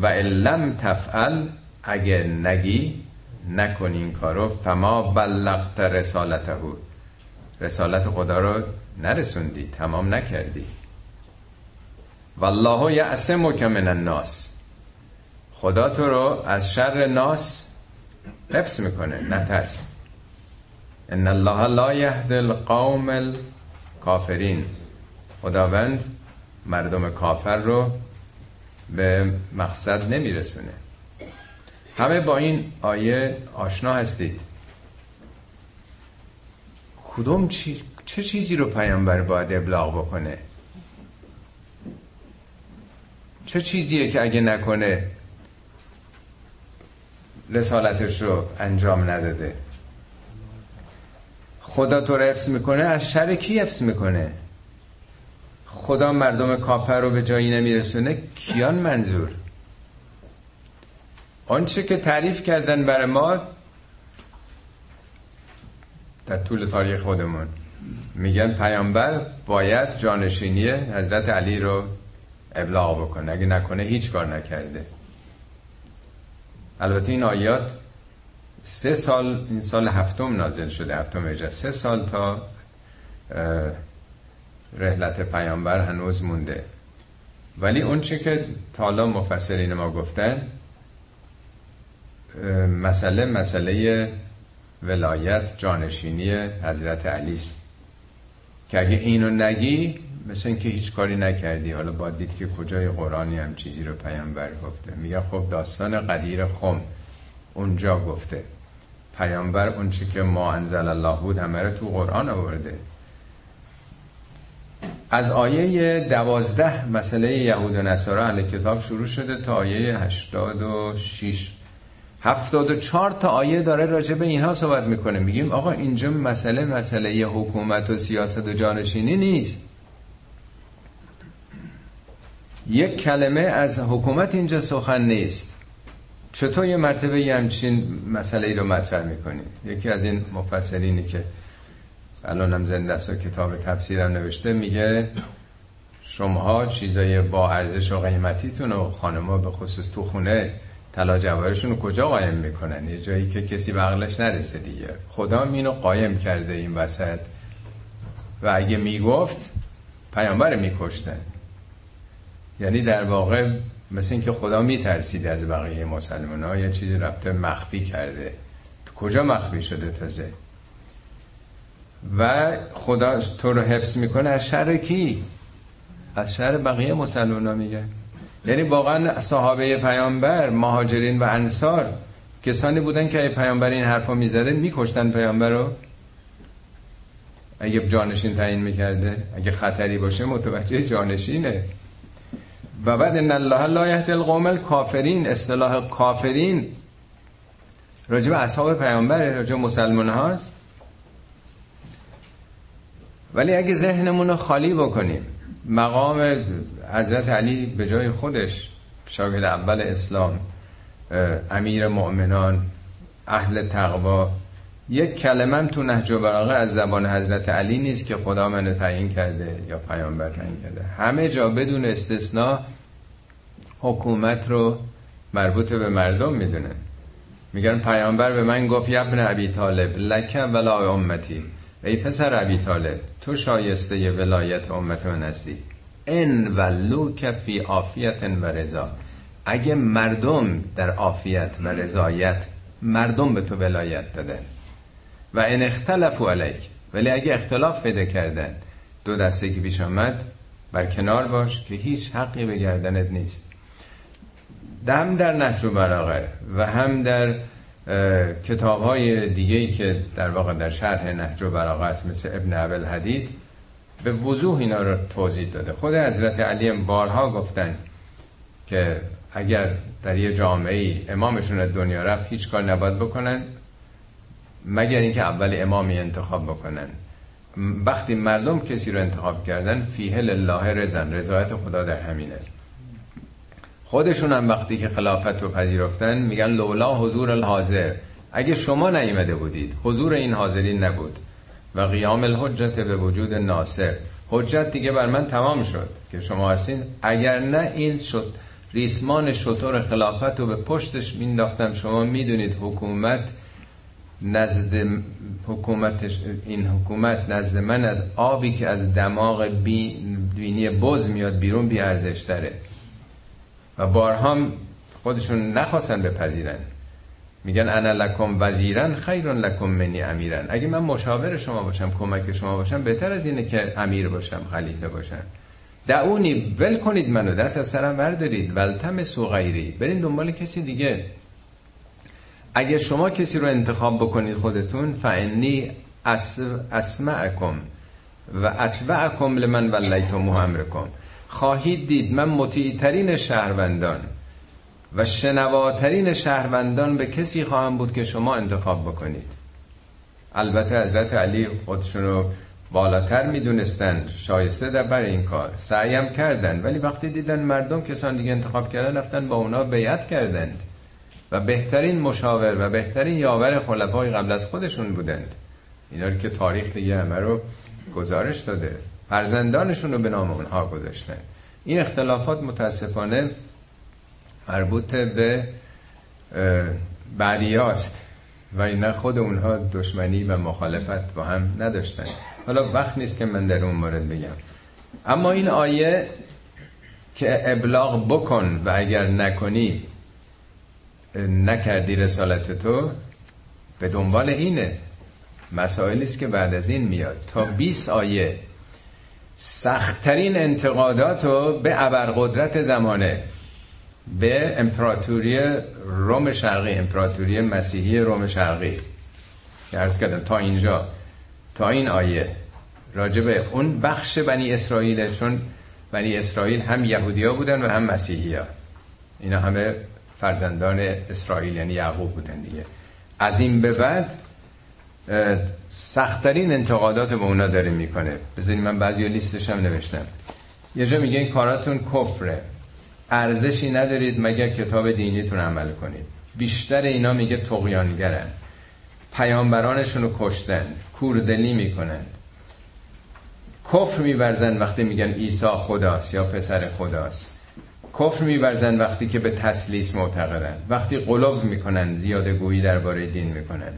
و لم تفعل اگه نگی نکن این کارو فما بلغت رسالته. رسالت خدا رو نرسوندی تمام نکردی. والله یعصمک من الناس. خدا تو رو از شر ناس حفظ می‌کنه نترس. ان الله لا یهد القوم الکافرین خداوند مردم کافر رو به مقصد نمیرسونه. همه با این آیه آشنا هستید. کدوم چی... چه چیزی رو پیامبر باید ابلاغ بکنه؟ چه چیزیه که اگه نکنه رسالتش رو انجام نداده؟ خدا تو رو حفظ می‌کنه از شر کی حفظ می‌کنه؟ خدا مردم کافر رو به جایی نمیرسونه؟ کیان منظور؟ آنچه که تعریف کردن برای ما در طول تاریخ خودمون. میگن پیامبر باید جانشینی حضرت علی رو ابلاغ بکنه. اگه نکنه هیچ کار نکرده. البته این آیات سه سال این سال هفتم نازل شده هفتم اجازه سه سال تا رحلت پیامبر هنوز مونده. ولی اون چی که تالا مفسرین ما گفتن مسئله مسئله ولایت جانشینی حضرت علی است. که اگه اینو نگی مثل اینکه هیچ کاری نکردی. حالا با دید که کجای قرآنی هم چیزی رو پیامبر گفته. میگه خب داستان قدیر خم اونجا گفته. پیامبر اونچه که ما انزل الله بود همه رو تو قرآن آورده. از آیه دوازده مسئله یهود و نصارا اهل کتاب شروع شده تا آیه هشتاد و شیش. هفتاد و چار تا آیه داره راجع به اینها صحبت می‌کنه. میگیم آقا اینجا مسئله مسئله یه حکومت و سیاست و جانشینی نیست. یک کلمه از حکومت اینجا سخن نیست. چطور یه مرتبه یه همچین مسئله ای رو مطرح می‌کنی؟ یکی از این مفسرینی که الان هم زنده است و کتاب تفسیرم نوشته میگه شماها چیزای با ارزش و قیمتیتون و خانمها به خصوص تو خونه طلا جواهرشون رو کجا قایم می‌کنن؟ یه جایی که کسی به عقلش نرسه دیگه. خدا اینو قایم کرده این وسط. و اگه می‌گفت پیامبر میکشتن. یعنی در واقع مثل اینکه خدا میترسید از بقیه مسلمان ها یه چیزی رفته مخفی کرده. کجا مخفی شده تازه؟ و خدا تو رو حفظ می‌کنه از شر کی؟ از شر بقیه مسلمان ها میگه. یعنی واقعا صحابه پیامبر مهاجرین و انصار کسانی بودن که پیامبر این حرفا می‌زده میکشتن پیامبر رو. اگه جانشین تعیین می‌کرده اگه خطری باشه متوجه جانشینه. و بعد ان الله لا یهدی القوم الکافرین اصطلاح کافرین راجب اصحاب پیامبر راجب مسلمان هاست ولی اگه ذهنمون رو خالی بکنیم مقام حضرت علی به جای خودش شاگرد اول اسلام امیر مؤمنان اهل تقوا یک کلمه تو نهج و از زبان حضرت علی نیست که خدا منو تعیین کرده یا پیامبر تعیین کرده. همه جا بدون استثنا حکومت رو مربوط به مردم می‌دونه. میگن پیامبر به من گفت یبن ابی طالب لکه ولا امتی. ای پسر ابی طالب تو شایسته ولایت امت من هستی. ان ولو فی عافیت و رضا. اگه مردم در عافیت و رضایت مردم به تو ولایت دادن. و ان اختلفوا علیک. ولی اگه اختلاف پیدا کردن دو دسته که پیش آمد بر کنار باش که هیچ حقی به گردنت نیست. هم در نهج و براغه و هم در کتاب های دیگه که در واقع در شرح نهج و براغه است مثل ابن عبل حدید به وضوح اینا رو توضیح داده. خود حضرت علی بارها گفتن که اگر در یه جامعه ای امامشون دنیا رفت هیچ کار نباید بکنن مگر اینکه اول امامی انتخاب بکنن. وقتی مردم کسی رو انتخاب کردن فیه لله رزن رضایت خدا در همینه خودشون هم وقتی که خلافت رو پذیرفتن میگن لولا حضور الحاضر. اگه شما نیمده بودید حضور این حاضرین نبود و قیام الحجت به وجود ناصر. حجت دیگه بر من تمام شد که شما هستین. اگر نه این شد ریسمان شطور خلافت رو به پشتش مینداختم شما می‌دونید حکومت نزد حکومت این حکومت نزد من از آبی که از دماغ بینی بز میاد بیرون بی ارزش تره و بارها خودشون نخواستن بپذیرن. میگن انا لکم وزیرن خیرون لکم منی امیرن. اگه من مشاور شما باشم کمک شما باشم بهتر از اینه که امیر باشم خلیفه باشم. دعونی ول کنید منو دست از سرم بردارید. ولتم سو غیری. برین دنبال کسی دیگه. اگه شما کسی رو انتخاب بکنید خودتون فعنی اسمعکم و اتبعکم لمن ولیتم امرکم. خواهید دید من مطیعترین شهروندان و شنواترین شهروندان به کسی خواهم بود که شما انتخاب بکنید. البته حضرت علی خودشونو بالاتر می‌دونستن شایسته در بر این کار. سعیم کردن ولی وقتی دیدن مردم کسان دیگه انتخاب کردن رفتن با اونا بیعت کردند و بهترین مشاور و بهترین یاور خلفای قبل از خودشون بودند. اینا که تاریخ دیگه همه رو گزارش داده. فرزندانشون رو به نام اونها گذاشتن. این اختلافات متاسفانه مربوط به بعدیاست و اینا خود اونها دشمنی و مخالفت با هم نداشتن. حالا وقت نیست که من در اون مورد بگم. اما این آیه که ابلاغ بکن و اگر نکنی نکردی رسالت تو به دنبال اینه. مسائلی است که بعد از این میاد. تا 20 آیه سختترین انتقادات رو به ابرقدرت زمانه به امپراتوری روم شرقی امپراتوری مسیحی روم شرقی. ارز کردم تا اینجا تا این آیه. راجبه اون بخش بنی اسرائیل چون بنی اسرائیل هم یهودیا بودن و هم مسیحی ها اینا همه فرزندان اسرائیل یعنی یعقوب بودن دیگه. از این به بعد سختترین انتقادات به اونا داره می‌کنه. بذارید من بعضی لیستش هم نوشتم. یه جا میگه این کاراتون کفره. ارزشی ندارید مگر کتاب دینیتون عمل کنید. بیشتر اینا میگه تقیانگرن پیامبرانشون رو کشتن. کوردلی می‌کنن. کفر میورزن وقتی میگن عیسی خداست یا پسر خداست. کفر میورزن وقتی که به تسلیس معتقدن. وقتی قلوب می‌کنن زیاده گویی درباره دین می‌کنن.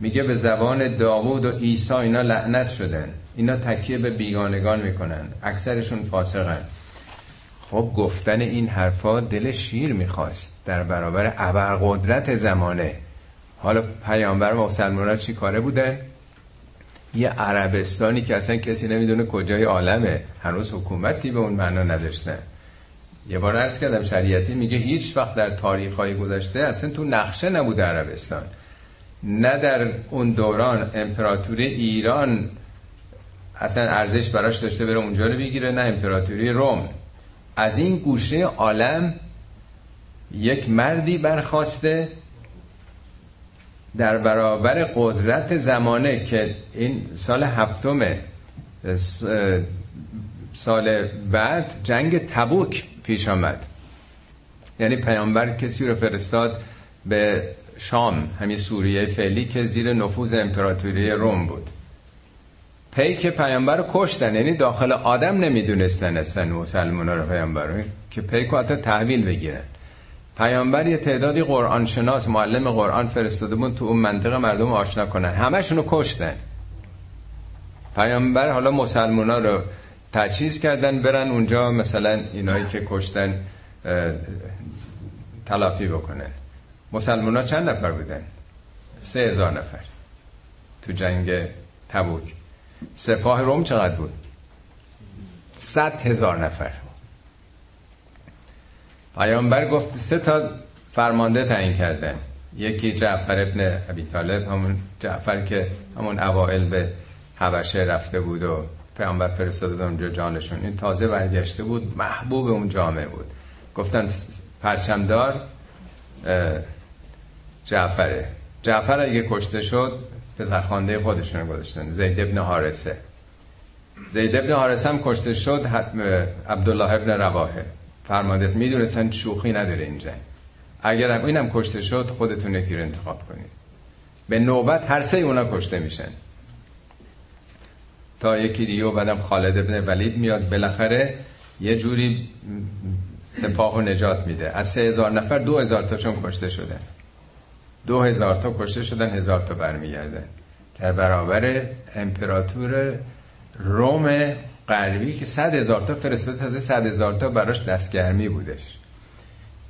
میگه به زبان داوود و عیسی اینا لعنت شدن. اینا تکیه به بیگانگان می‌کنن. اکثرشون فاسقن. خب گفتن این حرفا دل شیر می‌خواست. در برابر ابرقدرت زمانه. حالا پیامبر مسلمان چی کاره بودن؟ یه عربستانی که اصلا کسی نمی‌دونه کجای عالمه. هنوز حکومتی به اون معنا نداشتن. یه بار عرض کردم شریعتی میگه هیچ وقت در تاریخ های گذشته اصلا تو نقشه نبوده عربستان. نه در اون دوران امپراتوری ایران اصلا ارزش براش داشته بره اونجا رو بگیره نه امپراتوری روم. از این گوشه عالم یک مردی برخواسته در برابر قدرت زمانه که این سال هفتم سال بعد جنگ تبوک پیش آمد. یعنی پیامبر کسی رو فرستاد به شام همین سوریه فعلی که زیر نفوذ امپراتوری روم بود. پیک پیامبر رو کشتن یعنی داخل آدم نمی‌دونستن اصلا مسلمان رو پیامبر که پیک رو حتی تحویل بگیرن. پیامبر یه تعدادی قرآن شناس معلم قرآن فرستاده بود تو اون منطقه مردم آشنا کنن. همشون رو کشتن. پیامبر حالا مسلمان رو تجهیز کردن برن اونجا مثلا اینایی که کشتن تلافی بکنن. مسلمان ها چند نفر بودن؟ سه هزار نفر. تو جنگ تبوک. سپاه روم چقدر بود؟ صد هزار نفر. پیامبر گفت سه تا فرمانده تعیین کردن. یکی جعفر ابن ابی طالب همون جعفر که همون اوائل به حبشه رفته بود و پیامبر فرستاده اونجا جانشون. این تازه برگشته بود محبوب اون جامعه بود. گفتن پرچمدار جعفره. جعفر اگه کشته شد پسرخوانده خودشون گذاشتن. زید ابن حارسه زید ابن حارسه هم کشته شد عبدالله ابن رواحه. فرمانده است. می‌دونستن شوخی نداره این جنگ. اگر اینم کشته شد خودتون یکی رو انتخاب کنید. به نوبت هر سه اونا کشته میشن. تا یکی دیگه و بعدم خالد ابن ولید میاد. بالاخره یه جوری سپاه و نجات میده. از سه هزار نفر دو هزار تاشون کشته شدن. دو هزار تا کشته شدن هزار تا برمیگردن. در برابر امپراتور روم غربی که صد هزار تا فرستاده تازه صد هزار تا براش دستگرمی بودش.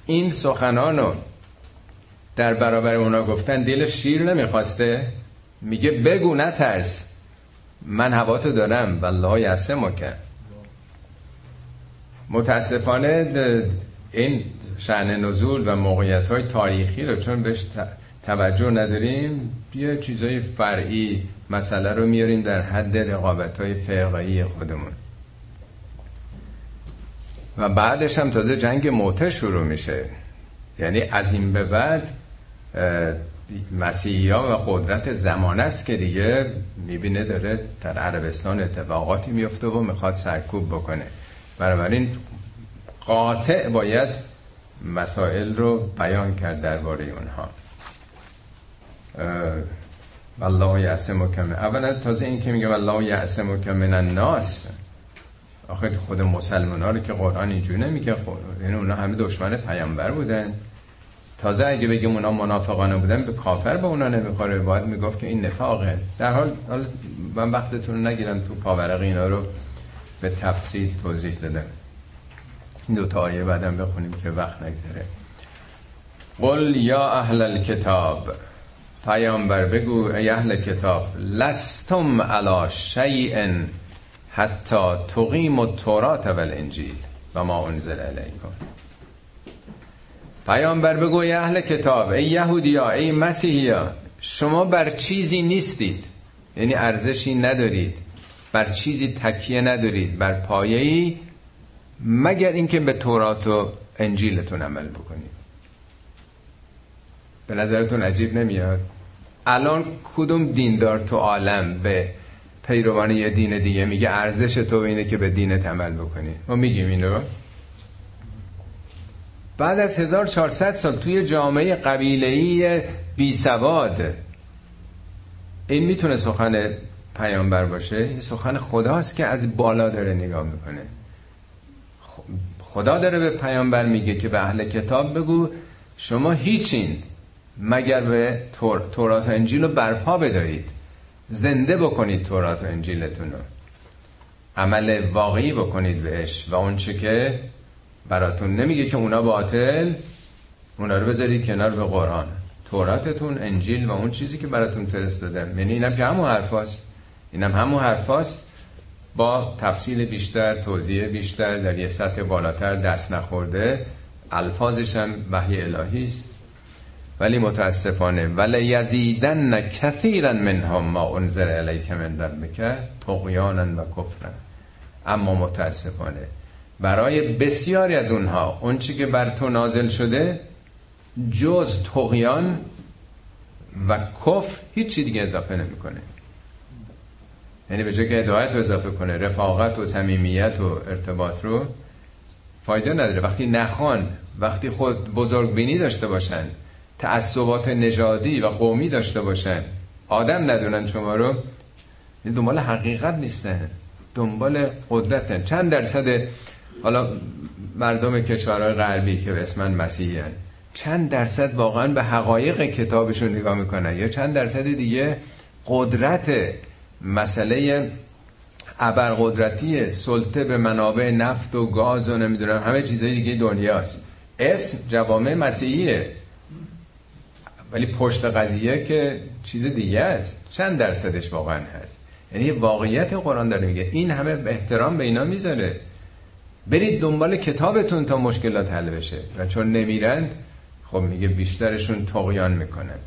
این سخنانو در برابر اونا گفتن دل شیر نمی‌خواسته. میگه بگو نترس. من هوا تو دارم. والله یعصه مکن متاسفانه این شعن نزول و موقعیت های تاریخی رو چون بهش توجه نداریم. یه چیزای فرعی مسئله رو میاریم در حد رقابت های فرقایی خودمون. و بعدش هم تازه جنگ موته شروع میشه. یعنی از این به بعد مسیحی ها و قدرت زمان است که دیگه می‌بینه داره در عربستان اتفاقاتی میفته و می‌خواد سرکوب بکنه. بنابراین قاطع باید مسائل رو بیان کرد درباره اونها. والله یعصمک من اولا تازه این که میگه والله یعصمک من الناس. آخه خود مسلمان ها رو که قرآن اینجوری نمیگه. خود یعنی اونا همه دشمن پیامبر بودن. تازه اگه بگیم اونا منافقانه بودن به کافر به اونا نمی‌خوره. باید می‌گفت که این نفاقه. در حال من وقتتون نگیرم تو پاورق اینا رو به تفصیل توضیح دادم این دو تا آیه بعدم بخونیم که وقت نگذره. قل یا اهل الكتاب پیامبر بگو ای اهل کتاب لستم علا شیء حتی تقیم التورات و الانجیل و ما انزل علیکم. پیامبر بگو ای اهل کتاب ای یهودیا ای مسیحیا شما بر چیزی نیستید. یعنی ارزشی ندارید. بر چیزی تکیه ندارید. بر پایه‌ای مگر اینکه به تورات و انجیلتون عمل بکنید. به نظرتون عجیب نمیاد؟ الان کدوم دیندار تو عالم به پیروان یه دین دیگه میگه ارزش تو اینه که به دینت عمل بکنی؟ ما میگیم این رو. بعد از 1400 سال توی جامعه قبیله‌ای بی سواد این می‌تونه سخن پیامبر باشه؟ این سخن خداست که از بالا داره نگاه می‌کنه. خدا داره به پیامبر میگه که به اهل کتاب بگو شما هیچین. مگر به تورات و انجیل رو برپا بدارید. زنده بکنید تورات و انجیلتون رو. عمل واقعی بکنید بهش و اون چه که براتون نمیگه که اونا باطل اونا رو بذارید کنار به قرآن. توراتتون انجیل و اون چیزی که براتون فرستادم یعنی اینم که همون حرفاست اینم همون حرفاست با تفصیل بیشتر توضیح بیشتر در یه سطح بالاتر دست نخورده. الفاظش هم وحی الهی است. ولی متاسفانه ولی یزیدن کثیرا منهم ما انزل علیک من ربک طغیانا و کفرا. اما متاسفانه برای بسیاری از اونها اون چی که بر تو نازل شده جز تقیان و کفر هیچی دیگه اضافه نمی‌کنه. یعنی به جای که هدایت رو اضافه کنه رفاقت و صمیمیت و ارتباط رو فایده نداره. وقتی نخوان وقتی خود بزرگ بینی داشته باشن تعصبات نژادی و قومی داشته باشن. آدم ندونن شما رو. دنبال حقیقت نیستن. دنبال قدرتن. چند درصد حالا مردم کشورهای غربی که اسمن مسیحی هن. چند درصد واقعا به حقایق کتابشون نگاه می‌کنن؟ یا چند درصد دیگه قدرت مسئله ابرقدرتی سلطه به منابع نفت و گاز و نمی‌دونم همه چیزهای دیگه دنیاست. اسم جوامع مسیحیه. ولی پشت قضیه که چیز دیگه است. چند درصدش واقعا هست. یعنی واقعیت قرآن داره میگه. این همه احترام به اینا می‌ذاره. برید دنبال کتابتون تا مشکلات حل بشه. و چون نمیرند خب میگه بیشترشون تقیان می‌کنن.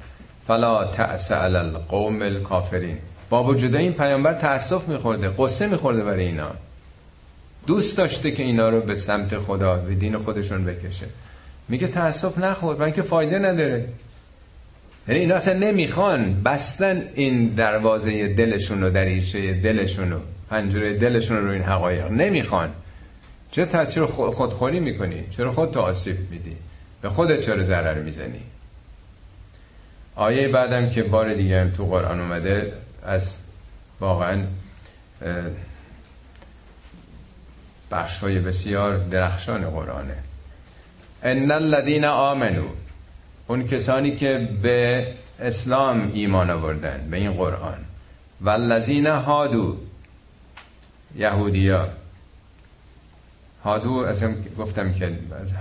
فلا تأس القوم الکافرین. با وجود این پیامبر تاسف میخورده قصه میخورده برای اینا. دوست داشته که اینا رو به سمت خدا به دین خودشون بکشه. میگه تاسف نخور برای که فایده نداره. یعنی اینا اصلا نمی‌خوان بستن این دروازه دلشون و دریچه دلشون و پنجره دلشون رو این حقایق. نمی‌خوان. چه تاثیر خودخوری می‌کنی؟ چرا خود تو آسیب میدی؟ به خودت چرا ضرر می‌زنی؟ آیه بعدم که بار دیگه هم تو قرآن اومده از واقعا بخش های بسیار درخشان قرآنه. ان الذين آمنو اون کسانی که به اسلام ایمان آوردن به این قرآن. و الذین هادو یهودیا. هادو از گفتم که از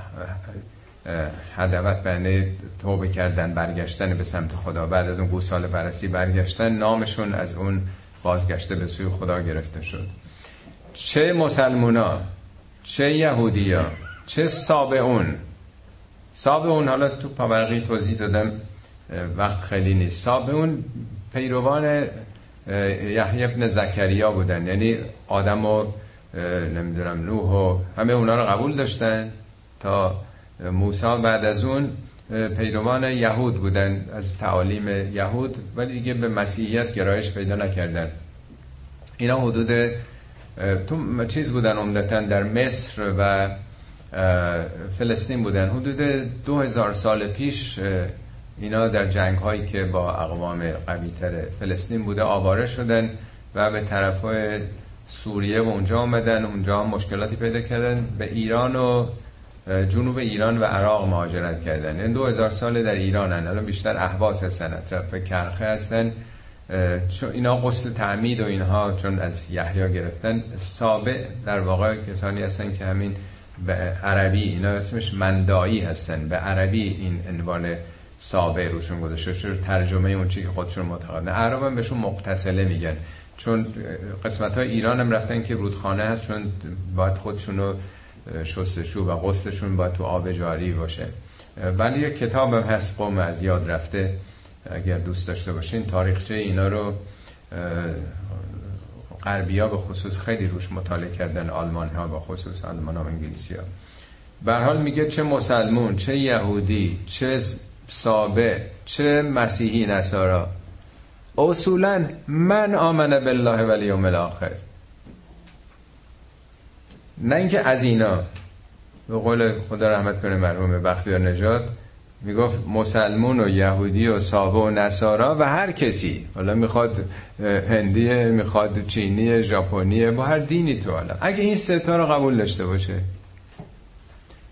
هدوت بنده توبه کردن برگشتن به سمت خدا. بعد از اون گوسال بررسی برگشتن نامشون از اون بازگشته به سوی خدا گرفته شد. چه مسلمونا چه یهودیا چه سابعون سابعون حالا تو پاورقی توضیح دادم وقت خیلی نیست. سابعون پیروان یحیی ابن زکریا بودن. یعنی آدم و نمی‌دونم نوح و همه اونا رو قبول داشتن تا موسی بعد از اون پیروان یهود بودن از تعالیم یهود ولی دیگه به مسیحیت گرایش پیدا نکردن. اینا حدود تو چیز بودن عمدتا در مصر و فلسطین بودن. حدود دو هزار سال پیش اینا در جنگ هایی که با اقوام قوی فلسطین بوده آواره شدن و به طرف سوریه و اونجا آمدن اونجا مشکلاتی پیدا کردن. به ایران و جنوب ایران و عراق مهاجرت کردن. این یعنی دو هزار سال در ایران هن. الان بیشتر احواس هستن اطراف کرخه هستن. چون اینا قسل تعمید و اینها چون از یحیا گرفتن سابع در واقع کسانی هستن که همین به عربی اینا اسمش مندایی هستن. به عربی این عنوان سابع روشون گذاشته شده. ترجمه اون چی که خودشون معتقدن. عرب هم بهشون مقتصله میگن. چون قسمت های ایران هم رفتن که رودخانه هست چون باید خودشونو شستشو و غسلشون باید تو آب جاری باشه. ولی یک کتاب هم هست قوم از یاد رفته. اگر دوست داشته باشین تاریخچه اینا رو غربی ها به خصوص خیلی روش مطالعه کردن آلمان ها به خصوص آلمان ها و انگلیسی ها به حال میگه چه مسلمون چه یهودی چه سابه چه مسیحی نصارا. اصولا من آمن بالله و الیوم الاخر. نه اینکه از اینا. به قول خدا رحمت کنه مرحوم بختیار نجات می‌گفت مسلمون و یهودی و سابه و نصارا و هر کسی. حالا می‌خواد هندیه می‌خواد چینی ژاپنی با هر دینی تو حالا اگه این ستا رو قبول داشته باشه.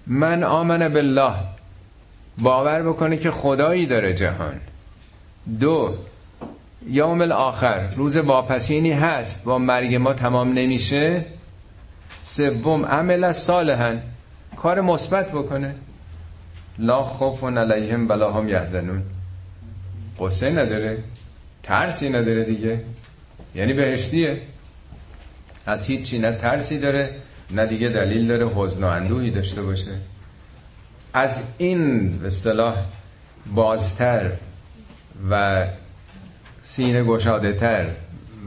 من آمن بالله. باور بکنه که خدایی داره جهان. دو یوم الاخر روز واپسینی هست. با مرگ ما تمام نمیشه. سوم عمل صالحا. کار مثبت بکنه. لا خوف علیهم ولا هم یحزنون. قصه نداره ترسی نداره دیگه. یعنی بهشتیه. از هیچی نه ترسی داره نه دیگه دلیل داره حزن و اندوهی داشته باشه. از این اصطلاح بازتر و سینه گشاده تر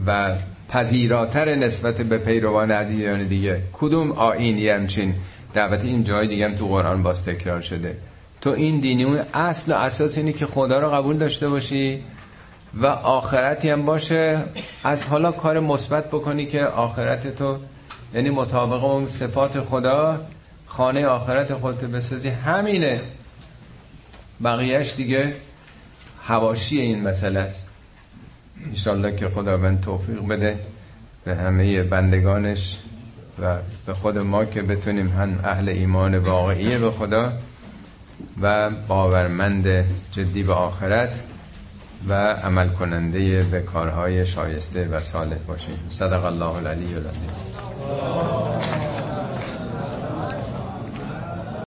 و پذیراتر نسبت به پیروان ادیان دیگه کدوم آینی همچین؟ دعوت این جای دیگه هم تو قرآن باز تکرار شده. تو این دینی اون اصل و اساس اینی که خدا رو قبول داشته باشی و آخرتی هم باشه. از حالا کار مثبت بکنی که آخرت تو یعنی مطابق اون صفات خدا خانه آخرت خودت بسازی. همینه. بقیهش دیگه هواشی این مسئله است. انشالله که خداوند توفیق بده به همه بندگانش و به خود ما که بتونیم هم اهل ایمان واقعی به خدا و باورمند جدی به آخرت و عمل کننده به کارهای شایسته و صالح باشیم صدق الله العلی العظیم.